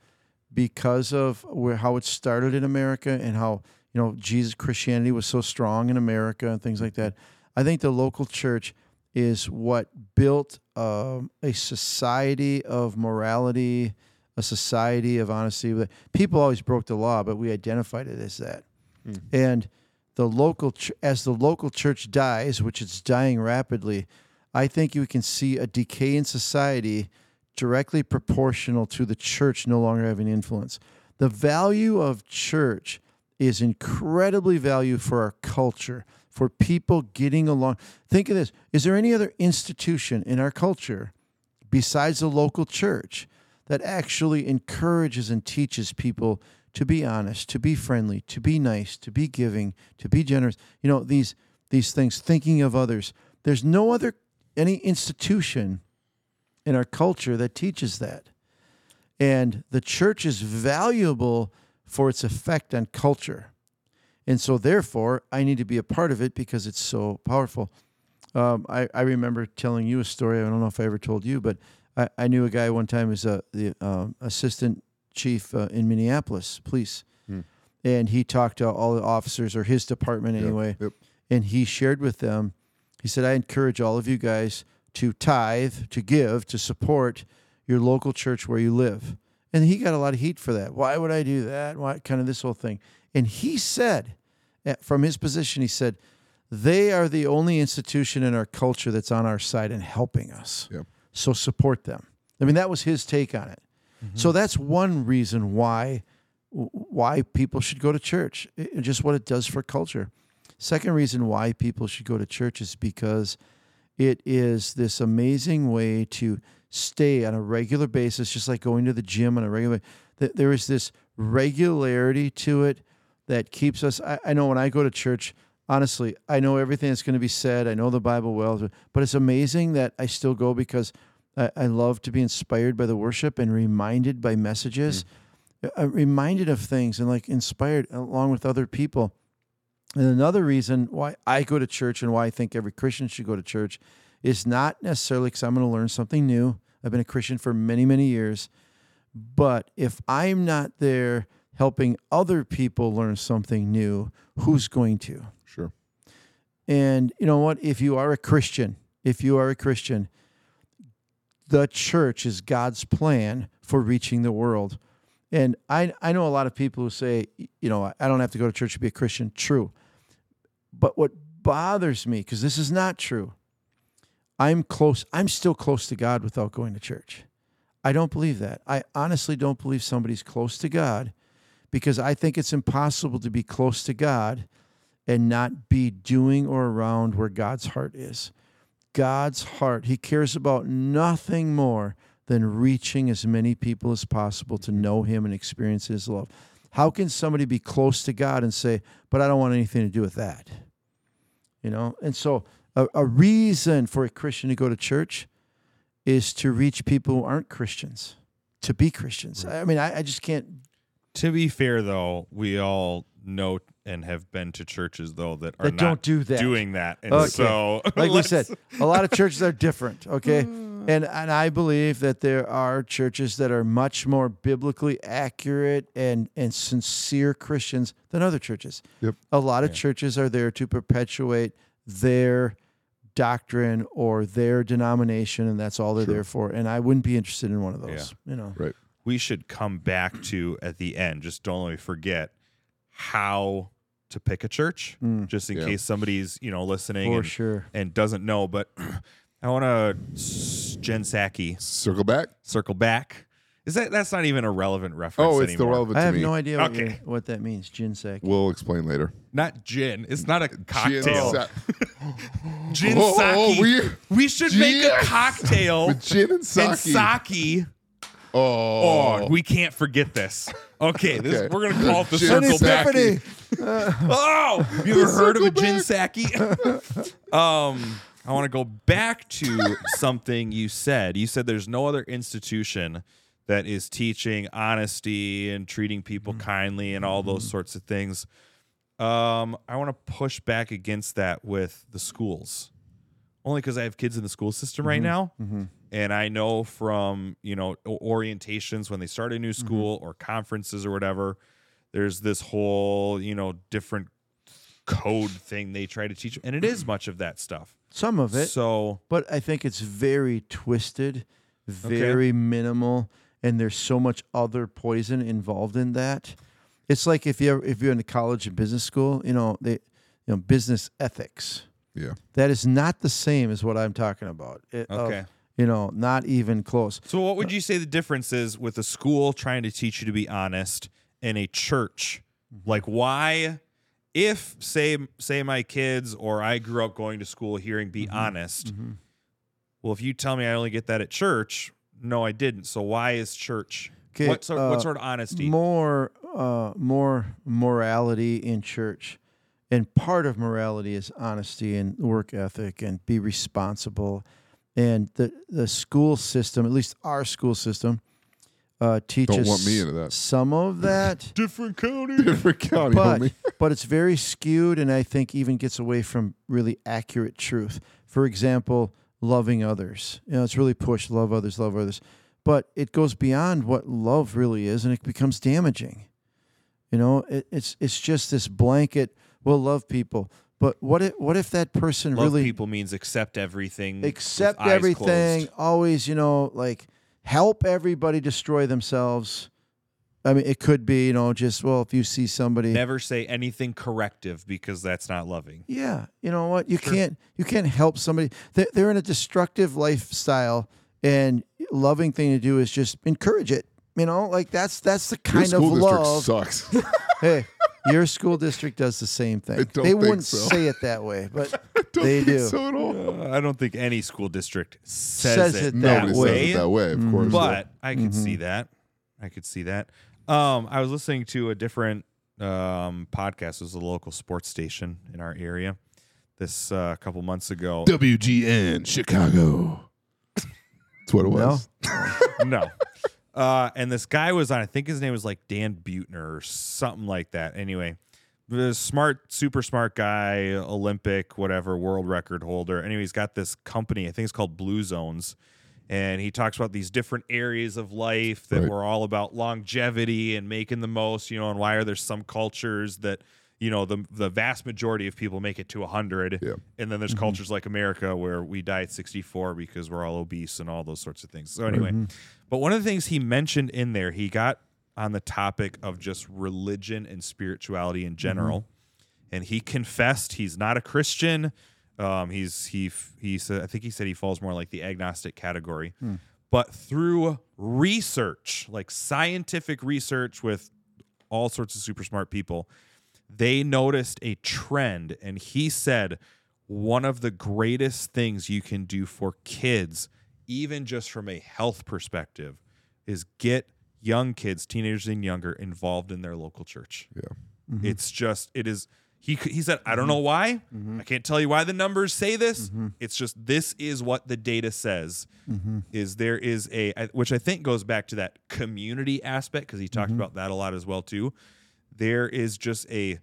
because of where how it started in America and how you know Jesus Christianity was so strong in America and things like that. I think the local church is what built um, a society of morality, a society of honesty. People always broke the law, but we identified it as that. Hmm. And the local, ch- as the local church dies, which it's dying rapidly, I think you can see a decay in society directly proportional to the church no longer having influence. The value of church is incredibly valued for our culture, for people getting along. Think of this: is there any other institution in our culture besides the local church that actually encourages and teaches people to be honest, to be friendly, to be nice, to be giving, to be generous. You know, these these things, thinking of others. There's no other any institution in our culture that teaches that. And the church is valuable for its effect on culture. And so, therefore, I need to be a part of it because it's so powerful. Um, I, I remember telling you a story. I don't know if I ever told you, but I, I knew a guy one time who's a, the um, assistant chief uh, in Minneapolis police. And he talked to all the officers or his department anyway. Yep. And he shared with them, he said, I encourage all of you guys to tithe, to give, to support your local church where you live. And he got a lot of heat for that. Why would I do that? Why kind of this whole thing? And he said, eh, from his position, he said, they are the only institution in our culture that's on our side and helping us. Yep. So support them. I mean, that was his take on it. So mm-hmm. that's one reason why why people should go to church. It- just what it does for culture. Second reason why people should go to church is because it is this amazing way to stay on a regular basis, just like going to the gym on a regular. th- There is this regularity to it that keeps us. I, I know when I go to church, honestly, I know everything that's going to be said. I know the Bible well, but it's amazing that I still go because I, I love to be inspired by the worship and reminded by messages, uh, reminded of things and like inspired along with other people. And another reason why I go to church and why I think every Christian should go to church is not necessarily because I'm going to learn something new. I've been a Christian for many, many years. But if I'm not there helping other people learn something new, who's going to? Sure. And you know what? If you are a Christian, if you are a Christian, the church is God's plan for reaching the world. And I, I know a lot of people who say, you know, I don't have to go to church to be a Christian. True. But what bothers me, because this is not true, I'm close, I'm still close to God without going to church. I don't believe that. I honestly don't believe somebody's close to God because I think it's impossible to be close to God and not be doing or around where God's heart is. God's heart, He cares about nothing more than reaching as many people as possible to know Him and experience His love. How can somebody be close to God and say, but I don't want anything to do with that? You know? And so, a, a reason for a Christian to go to church is to reach people who aren't Christians, to be Christians. I mean, I, I just can't To be fair, though, we all know and have been to churches though that are That not don't do that. doing that, and Okay. so like we said, a lot of churches are different. Okay, and and I believe that there are churches that are much more biblically accurate and and sincere Christians than other churches. Yep. A lot of churches are there to perpetuate their doctrine or their denomination, and that's all they're Sure. there for. And I wouldn't be interested in one of those. You know. Right. we should come back to at the end. Just don't let me forget how to pick a church, Mm. just in Yeah. case somebody's you know listening For and, sure. and doesn't know. But I want to Jen Psaki Circle back. circle back. Is that that's not even a relevant reference Oh, it's anymore? the relevant I have me. no idea what, Okay. what that means. Gin sack. We'll explain later. Not gin. It's not a Gin cocktail. sa- Gin Oh, sake. oh, we- we should make a cocktail With gin and sake. and sake. Oh, Oh, we can't forget this. Okay, this, Okay. we're gonna call it the Gin circle back. sake. Oh, have you ever heard of a Circle gin back. sake? um, I want to go back to something you said. You said there's no other institution that is teaching honesty and treating people Mm-hmm. kindly and all those sorts of things. Um, I want to push back against that with the schools, only because I have kids in the school system right now, and I know from you know orientations when they start a new mm-hmm. school or conferences or whatever, there's this whole you know different code thing they try to teach, and it is much of that stuff. Some of it. So but I think it's very twisted, very minimal, and there's so much other poison involved in that. It's like if you if you're in a college and business school, you know they, you know business ethics. yeah. That is not the same as what I'm talking about. It- of, Okay. You know, not even close. So, what would you say the difference is with a school trying to teach you to be honest and a church? Like, why, if say say my kids or I grew up going to school hearing "be honest," well, if you tell me I only get that at church, no, I didn't. So, why is church? 'Kay, what sort? uh, what sort of honesty? More, uh, more morality in church, and part of morality is honesty and work ethic and be responsible. And the the school system, at least our school system, uh, teaches want me into that. some of that, Different county. Different county, but homie. but it's very skewed, and I think even gets away from really accurate truth. For example, loving others. You know, it's really pushed love others, love others, but it goes beyond what love really is, and it becomes damaging. You know, it, it's it's just this blanket. We'll love people, but what if what if that person Love really people means accept everything. with accept eyes everything? closed. Always, you know, like help everybody destroy themselves. I mean, it could be, you know, just well, if you see somebody, Never say anything corrective because that's not loving. Yeah, you know what? You can't you can't help somebody. They're, they're in a destructive lifestyle, and loving thing to do is just encourage it. You know, like that's that's the Your kind of school district love. sucks. hey, your school district does the same thing. I don't they think wouldn't so. say it that way, but Don't they think do. so at all. Uh, I don't think any school district says, Says it, it that that Nobody way. says it that way, of course. but I could see Mm-hmm. that. I could see that. Um, I was listening to a different um, podcast. It was a local sports station in our area. This uh, a couple months ago. WGN Chicago. That's what it was. no. Uh, and this guy was on, I think his name was like Dan Buettner or something like that. Anyway, the smart, super smart guy, Olympic, whatever, world record holder. Anyway, he's got this company, I think it's called Blue Zones. and he talks about these different areas of life that Right. were all about longevity and making the most, you know, and why are there some cultures that you know the the vast majority of people make it to 100 Yeah. and then there's mm-hmm. cultures like America where we die at 64 because we're all obese and all those sorts of things. So anyway, mm-hmm. but one of the things he mentioned in there, he got on the topic of just religion and spirituality in general, mm-hmm. and he confessed he's not a Christian. Um, he's he he said I think he said he falls more like the agnostic category, hmm. but through research, like scientific research with all sorts of super smart people, they noticed a trend, and he said one of the greatest things you can do for kids, even just from a health perspective, is get young kids, teenagers and younger, involved in their local church. Yeah. Mm-hmm. It's just it is. He he said I don't know mm-hmm. why. Mm-hmm. I can't tell you why the numbers say this. It's just this is what the data says. Is there is a which I think goes back to that community aspect because he talked about that a lot as well too. There is just a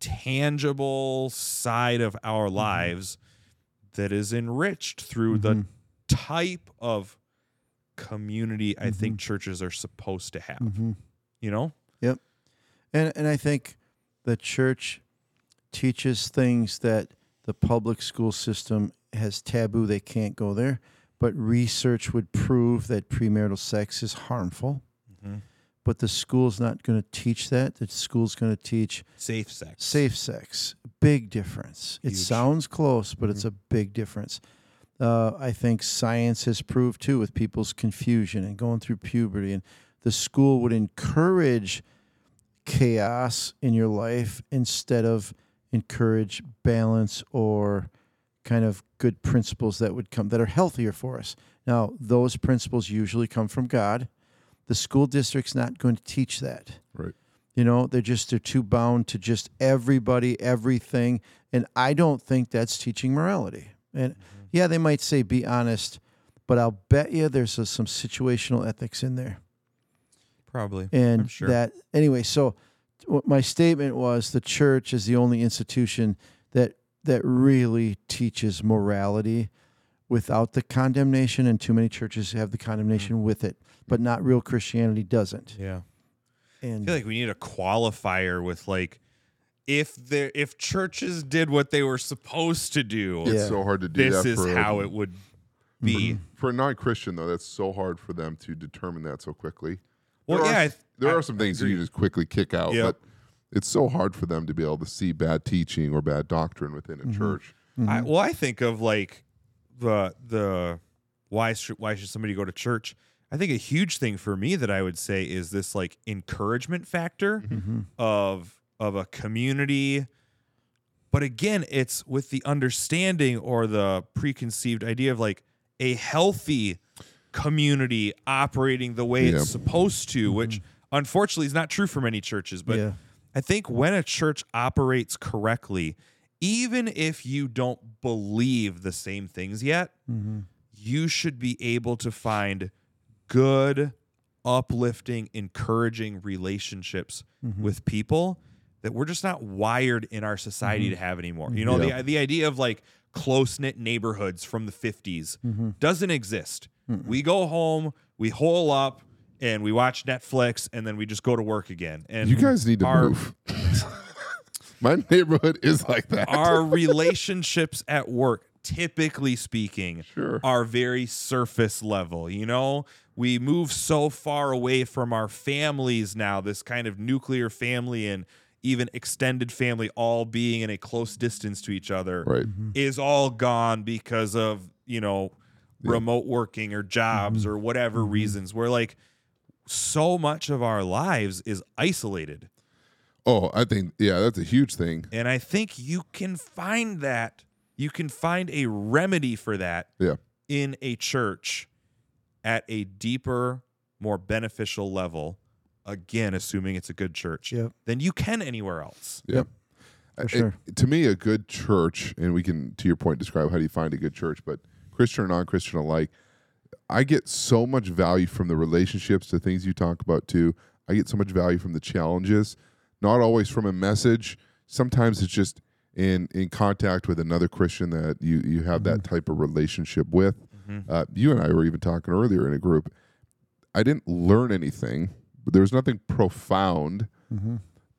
tangible side of our mm-hmm. lives that is enriched through the mm-hmm. type of community I think mm-hmm. churches are supposed to have. You know? Yep. And and I think the church teaches things that the public school system has taboo. They can't go there. But research would prove that premarital sex is harmful. But the school's not going to teach that. The school's going to teach Safe sex. safe sex. Big difference. It sounds close, but it's a big difference. Uh, I think science has proved too with people's confusion and going through puberty, and the school would encourage chaos in your life instead of encourage balance or kind of good principles that would come that are healthier for us. Now, those principles usually come from God. The school district's not going to teach that. Right. You know, they're just they're too bound to just everybody, everything, and I don't think that's teaching morality. And mm-hmm. yeah, they might say be honest, but I'll bet you there's a, some situational ethics in there. Probably. And I'm sure. that anyway, so my statement was the church is the only institution that that really teaches morality without the condemnation and too many churches have the condemnation mm-hmm. with it, but not real Christianity doesn't. yeah. And I feel like we need a qualifier with like if there if churches did what they were supposed to do, It's Yeah. so hard to do this that is for how it would be. for a non-Christian though. That's so hard for them to determine that so quickly. Well, there yeah, are, I s- th- there I- are some things that you agree. just quickly kick out, Yep. but it's so hard for them to be able to see bad teaching or bad doctrine within a Mm-hmm. church. I, well, I think of like the the why should why should somebody go to church? I think a huge thing for me that I would say is this like encouragement factor mm-hmm. of of a community. But again, it's with the understanding or the preconceived idea of like a healthy community operating the way Yeah. it's supposed to, mm-hmm. which unfortunately is not true for many churches. But Yeah. I think when a church operates correctly, even if you don't believe the same things yet, mm-hmm. you should be able to find good, uplifting, encouraging relationships mm-hmm. with people that we're just not wired in our society mm-hmm. to have anymore. You know, Yeah. the the idea of like close knit neighborhoods from the 50s mm-hmm. doesn't exist. We go home, we hole up, and we watch Netflix, and then we just go to work again. And You guys need to our, move. My neighborhood is like that. our relationships at work, typically speaking, Sure. are very surface level. You know, we move so far away from our families now, this kind of nuclear family and even extended family all being in a close distance to each other right. Mm-hmm. is all gone because of, you know, remote working or jobs mm-hmm. or whatever mm-hmm. reasons. Where like so much of our lives is isolated. Oh, I think yeah, that's a huge thing. And I think you can find that. You can find a remedy for that Yeah. in a church at a deeper, more beneficial level. Again, assuming it's a good church, Yep. than you can anywhere else. Yeah. Yep. For sure. it- to me, a good church, and we can, to your point, describe how do you find a good church, but Christian or non-Christian alike, I get so much value from the relationships, the things you talk about too. I get so much value from the challenges, not always from a message. Sometimes it's just in in contact with another Christian that you you have that type of relationship with. Uh, you and I were even talking earlier in a group. I didn't learn anything, but there was nothing profound.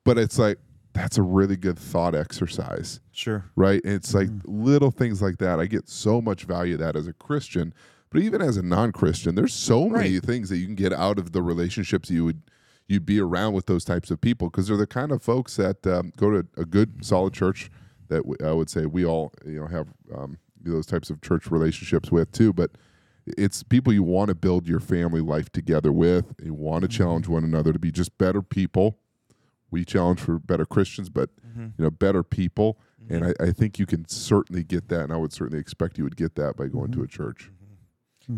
But it's like that's a really good thought exercise, Sure. right? And it's like little things like that. I get so much value of that as a Christian, but even as a non-Christian, there's so many things that you can get out of the relationships you would you'd be around with those types of people because they're the kind of folks that um, go to a good, solid church that w- I would say we all you know have um, those types of church relationships with too. But it's people you want to build your family life together with. You want to mm-hmm. challenge one another to be just better people. We challenge for better Christians, but mm-hmm. you know, better people. And mm-hmm. I, I think you can certainly get that, and I would certainly expect you would get that by going to a church.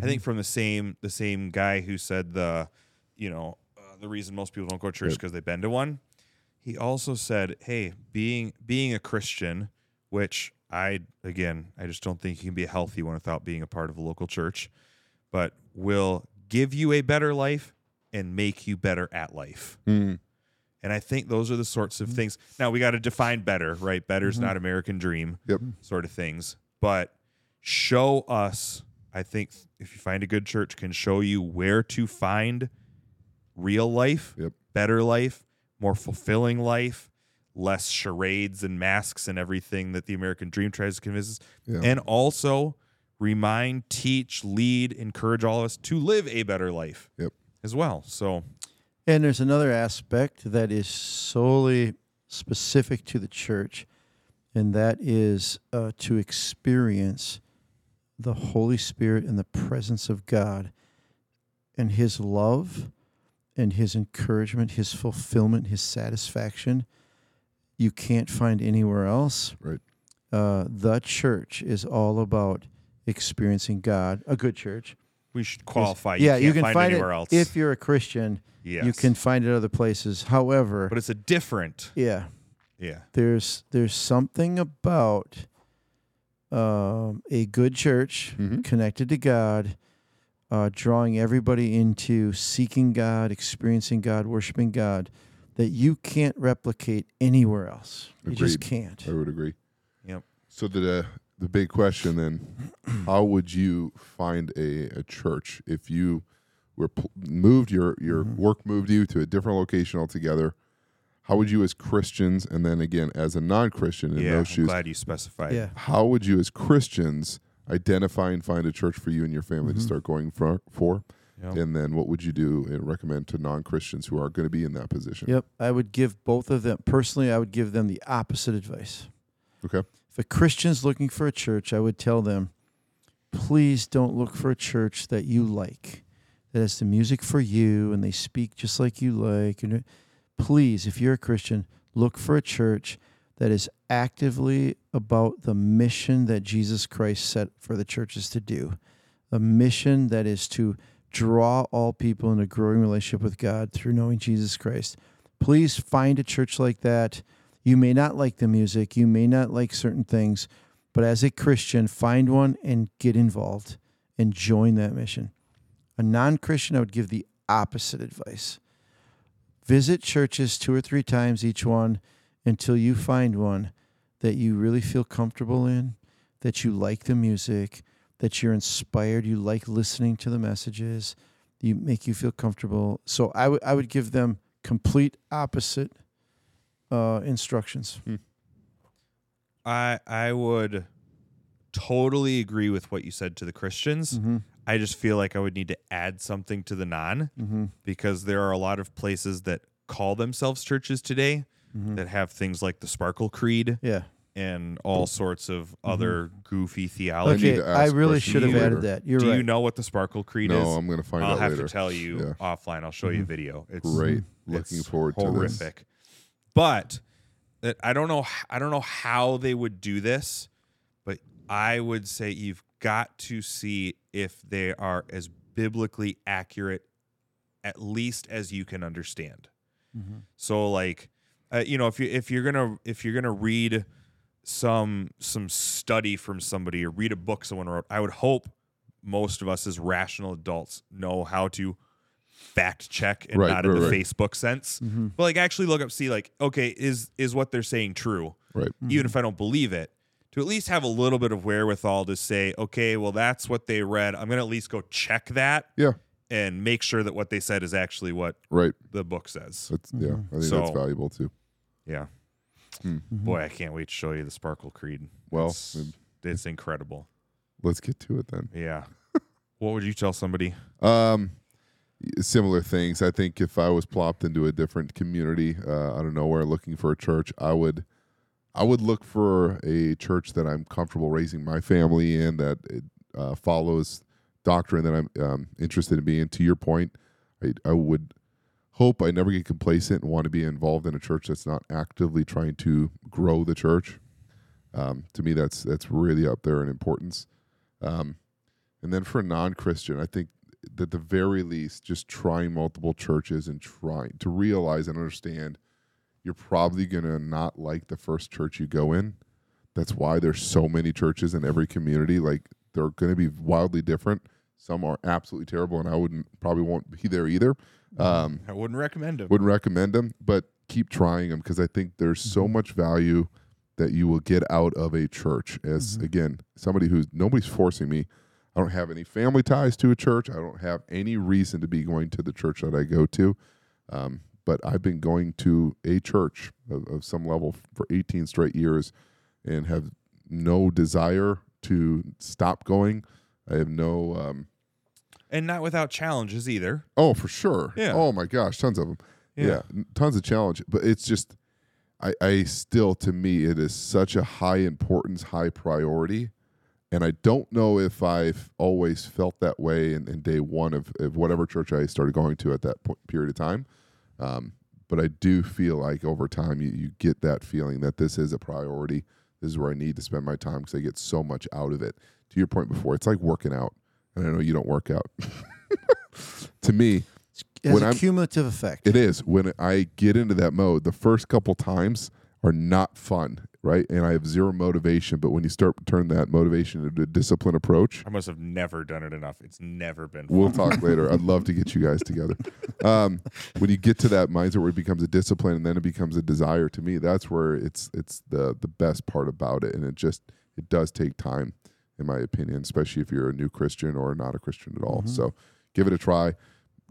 I think from the same the same guy who said the, you know, uh, the reason most people don't go to church Yep. because they've been to one. He also said, "Hey, being being a Christian, which I again, I just don't think you can be a healthy one without being a part of a local church, but will give you a better life and make you better at life." Mm-hmm. And I think those are the sorts of mm-hmm. things. Now we got to define better, right? Better's mm-hmm. not American dream Yep. sort of things. But show us, I think if you find a good church, can show you where to find real life, Yep. better life, more fulfilling life, less charades and masks and everything that the American dream tries to convince us. Yeah. And also remind, teach, lead, encourage all of us to live a better life Yep. as well. So And there's another aspect that is solely specific to the church, and that is uh, to experience the Holy Spirit and the presence of God and His love and His encouragement, His fulfillment, His satisfaction. You can't find anywhere else. Right. Uh, the church is all about experiencing God, a good church. we should qualify. You yeah, you can find, find, anywhere it else. if you're a Christian. yes. You can find it other places. However, but it's a different. yeah, Yeah. there's there's something about um, a good church Mhm. connected to God, uh, drawing everybody into seeking God, experiencing God, worshiping God, that you can't replicate anywhere else. You just can't. I would agree. Yep. So the uh, the big question then, how would you find a, a church if you were pl- moved your your Mm-hmm. work moved you to a different location altogether? How would you as Christians and then again as a non-Christian in yeah. those I'm shoes, glad you specified. Yeah. how would you as Christians identify and find a church for you and your family Mm-hmm. to start going for, for? Yep. And then what would you do and recommend to non-Christians who are going to be in that position? Yep. I would give both of them personally. I would give them the opposite advice. Okay. If a Christian's looking for a church, I would tell them, please don't look for a church that you like, that has the music for you and they speak just like you like. And please, if you're a Christian, look for a church that is actively about the mission that Jesus Christ set for the churches to do. A mission that is to draw all people into a growing relationship with God through knowing Jesus Christ. Please find a church like that. You may not like the music, you may not like certain things, but as a Christian, find one and get involved and join that mission. A non Christian, I would give the opposite advice. Visit churches two or three times each one until you find one that you really feel comfortable in, that you like the music, that you're inspired, you like listening to the messages, you make you feel comfortable. So I would I would give them complete opposite uh, instructions. I I would totally agree with what you said to the Christians. Mm-hmm. I just feel like I would need to add something to the non Mm-hmm. because there are a lot of places that call themselves churches today Mm-hmm. that have things like the Sparkle Creed Yeah. and all sorts of mm-hmm. other goofy theology. Okay. ask I really should have added that. You're Do right. you know what the Sparkle Creed No, is? I'm going to find I'll out have later. to tell you Yeah. offline. I'll show you a video. It's Great. Mm-hmm. Looking it's forward to this. horrific. But that I don't know. I don't know how they would do this, but I would say you've got to see if they are as biblically accurate, at least as you can understand. So, like, uh, you know, if you if you're gonna if you're gonna read some some study from somebody or read a book someone wrote, I would hope most of us as rational adults know how to fact check and Right, not in the right. Facebook sense, but like actually look up, see like, okay, is is what they're saying true? Right. Even if I don't believe it, to at least have a little bit of wherewithal to say, okay, well, that's what they read. I'm going to at least go check that Yeah, and make sure that what they said is actually what right. the book says. That's yeah. I think that's valuable too. Yeah. Hmm. Boy, I can't wait to show you the Sparkle Creed. Well, it's, it's incredible. Let's get to it then. Yeah. what would you tell somebody? Um, similar things. I think if I was plopped into a different community uh, out of nowhere looking for a church, I would, I would look for a church that I'm comfortable raising my family in that it, uh, follows doctrine that I'm um, interested in being. To your point, I, I would hope I never get complacent and want to be involved in a church that's not actively trying to grow the church. Um, to me, that's that's really up there in importance. Um, and then for a non-Christian, I think that the very least, just trying multiple churches and trying to realize and understand you're probably to not like the first church you go in. That's why there's so many churches in every community. Like they're to be wildly different. Some are absolutely terrible, and I wouldn't probably won't be there either. Um, I wouldn't recommend them. wouldn't recommend them, but keep trying them because I think there's so much value that you will get out of a church. As again, somebody who's nobody's forcing me. I don't have any family ties to a church. I don't have any reason to be going to the church that I go to. Um, but I've been going to a church of, of some level for 18 straight years and have no desire to stop going. I have no um, and not without challenges either. Oh, for sure. Yeah. Oh my gosh, tons of them. Yeah, Yeah. n- tons of challenge. But it's just, I, I still, to me, it is such a high importance, high priority, and I don't know if I've always felt that way in, in day one of, of whatever church I started going to at that point, period of time. Um, but I do feel like over time you, you get that feeling that this is a priority. This is where I need to spend my time because I get so much out of it. To your point before, it's like working out, and I know you don't work out. to me, It has When a I'm- cumulative effect. it is when I get into that mode. The first couple times are not fun, right? And I have zero motivation. But when you start to turn that motivation into a discipline approach, I must have never done it enough. It's never been. we'll talk later. I'd love to get you guys together. Um, when you get to that mindset where it becomes a discipline and then it becomes a desire, to me, that's where it's it's the the best part about it. And it just it does take time, in my opinion, especially if you're a new Christian or not a Christian at all. So give it a try.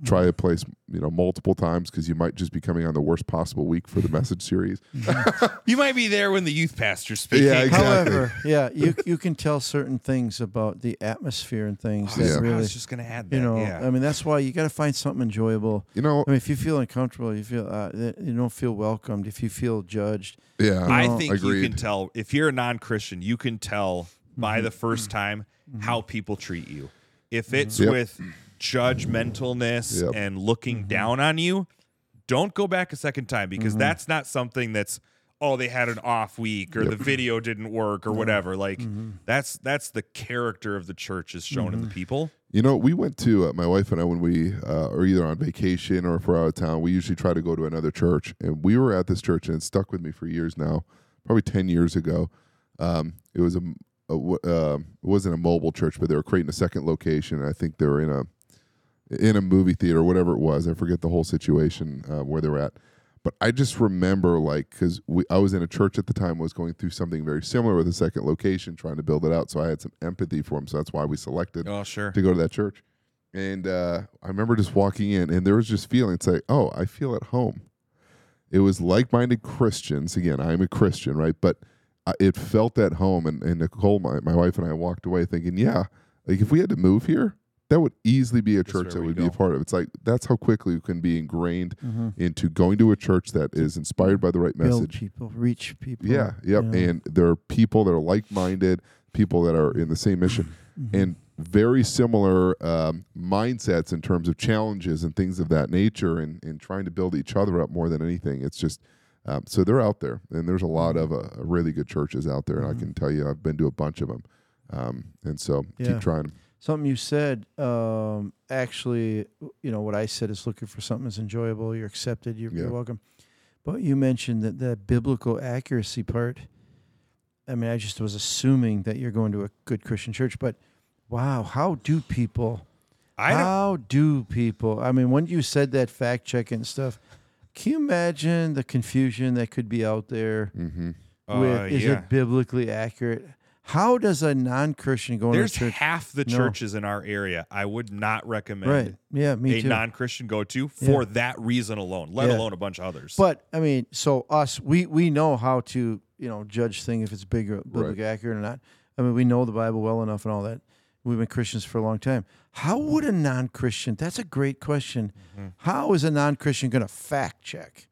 Try a place, you know, multiple times because you might just be coming on the worst possible week for the message series. You might be there when the youth pastor's speaking. Yeah, exactly. However, yeah, you you can tell certain things about the atmosphere and things that Yeah. I really, was just gonna add that. you know, yeah. I mean, that's why you got to find something enjoyable. You know, I mean, if you feel uncomfortable, you feel uh, you don't feel welcomed. If you feel judged, yeah, I know, think you can tell if you're a non-Christian, you can tell Mm-hmm. By the first time how people treat you. If it's Yep. with judgmentalness Yep. and looking Mm-hmm. down on you, don't go back a second time because Mm-hmm. that's not something that's oh they had an off week or the video didn't work or whatever. Like Mm-hmm. that's that's the character of the church is shown in the people. You know, we went to uh, my wife and I when we uh, are either on vacation or if we're out of town. We usually try to go to another church, and we were at this church, and it stuck with me for years now, probably ten years ago. Um, it was a, a uh, it wasn't a mobile church, but they were creating a second location. I think they were in a in a movie theater, whatever it was. I forget the whole situation uh, where they were at. But I just remember, like, because I was in a church at the time, was going through something very similar with a second location, trying to build it out. So I had some empathy for them. So that's why we selected Oh sure. to go to that church. And uh, I remember just walking in, and there was just feeling. It's like, oh, I feel at home. It was like-minded Christians. Again, I'm a Christian, right? But it felt at home. And, and Nicole, my, my wife, and I walked away thinking, yeah, like if we had to move here, that would easily be a That's church that we would be a part of. It's like that's how quickly you can be ingrained into going to a church that is inspired by the right build message. people, reach people. Yeah, yep. you know. And there are people that are like minded, people that are in the same mission, and very similar um, mindsets in terms of challenges and things of that nature, and, and trying to build each other up more than anything. It's just um, so they're out there, and there's a lot of uh, really good churches out there, and I can tell you, I've been to a bunch of them, um, and so Yeah. keep trying. Something you said, um, actually, you know, what I said is looking for something that's enjoyable. You're accepted. You're, Yeah. you're welcome. But you mentioned that the biblical accuracy part. I mean, I just was assuming that you're going to a good Christian church, but wow, how do people? I how do people? I mean, when you said that fact check and stuff, can you imagine the confusion that could be out there? hmm with Uh, is yeah. it biblically accurate? How does a non-Christian go There's to church? half the No. churches in our area I would not recommend right. Yeah, me a too. non-Christian go to for that reason alone, let Yeah. alone a bunch of others. But I mean, so us, we we know how to you know judge thing if it's big or biblically accurate or not. I mean, we know the Bible well enough and all that. We've been Christians for a long time. How would a non-Christian? That's a great question. Mm-hmm. How is a non-Christian going to fact check?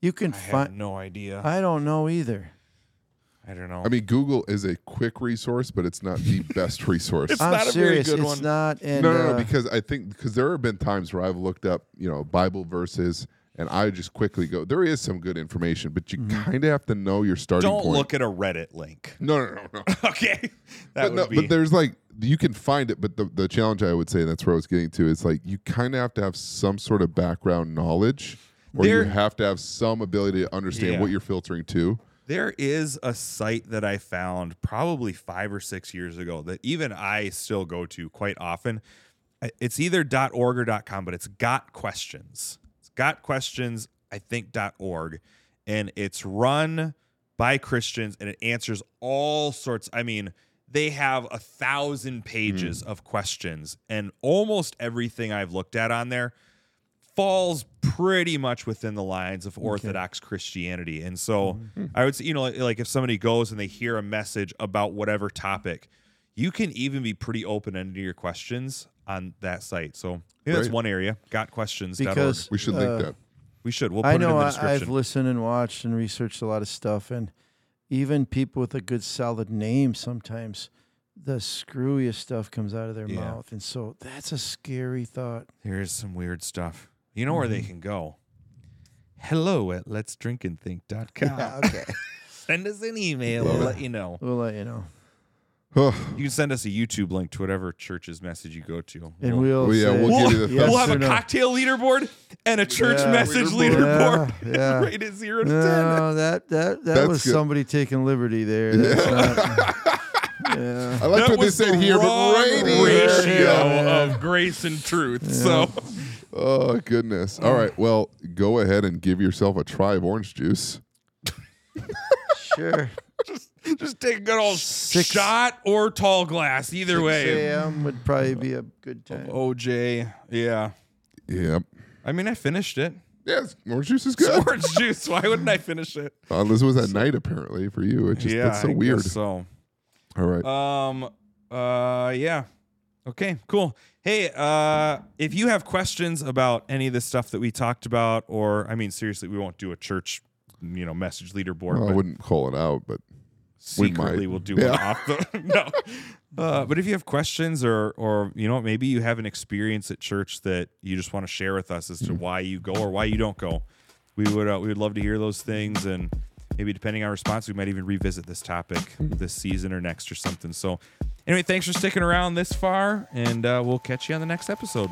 You can I have find. no idea. I don't know either. I don't know. I mean, Google is a quick resource, but it's not the best resource. It's I'm not a very good it's one. not. And no, no, no, uh, because I think because there have been times where I've looked up, you know, Bible verses, and I just quickly go, there is some good information, but you Mm-hmm. kind of have to know your starting don't point. look at a Reddit link. No, no, no, no. okay, that but, would no, be. but there's like you can find it, but the, the challenge I would say, and that's where I was getting to, is like you kind of have to have some sort of background knowledge, or There- you have to have some ability to understand Yeah. what you're filtering to. There is a site that I found probably five or six years ago that even I still go to quite often. It's either .org or .com, but it's got questions. It's got questions, I think .org, and it's run by Christians and it answers all sorts. I mean, they have a thousand pages hmm. of questions, and almost everything I've looked at on there falls pretty much within the lines of Orthodox Christianity. And so hmm. I would say, you know, like, like if somebody goes and they hear a message about whatever topic, you can even be pretty open ended to your questions on that site. So yeah, that's Great. one area. Got questions. because We should uh, link that. we should. We'll put I it know in the I, I've listened and watched and researched a lot of stuff, and even people with a good solid name sometimes the screwiest stuff comes out of their Yeah. mouth, and so that's a scary thought. Here's some weird stuff. You know where they can go? Hello at let's drink and think.com. okay, Send us an email. We'll let you know. we'll let you know, You can send us a YouTube link to whatever church's message you go to. and we'll. Well, yeah, say, we'll We'll, give you the yes we'll have a no. cocktail leaderboard and a church Yeah. message Leaderboard. leaderboard. Yeah, yeah. Rated zero to ten. No, that that that That's was good. somebody taking liberty there. That's not, yeah. I like That what they said the here, but wrong ratio Yeah. of grace and truth. So Oh goodness! All right, well, go ahead and give yourself a try of orange juice. Sure. just take a good old Six- shot or tall glass. Either 6 way. a.m. would probably be a good time. OJ. Yeah. Yep. I mean, I finished it. Yes, orange juice is It's good. orange juice. Why wouldn't I finish it? Uh, this was at night apparently for you. It just yeah, that's so I weird. guess So, All right. um, uh, yeah. Okay, cool. Hey, uh, if you have questions about any of the stuff that we talked about, or I mean, seriously, we won't do a church, you know, message leaderboard. Well, I but wouldn't call it out, but we secretly we'll do Yeah. one off the no. Uh, but if you have questions or or you know maybe you have an experience at church that you just want to share with us as to why you go or why you don't go, we would uh, we would love to hear those things and maybe depending on response we might even revisit this topic Mm. this season or next or something. So anyway, thanks for sticking around this far and uh, we'll catch you on the next episode.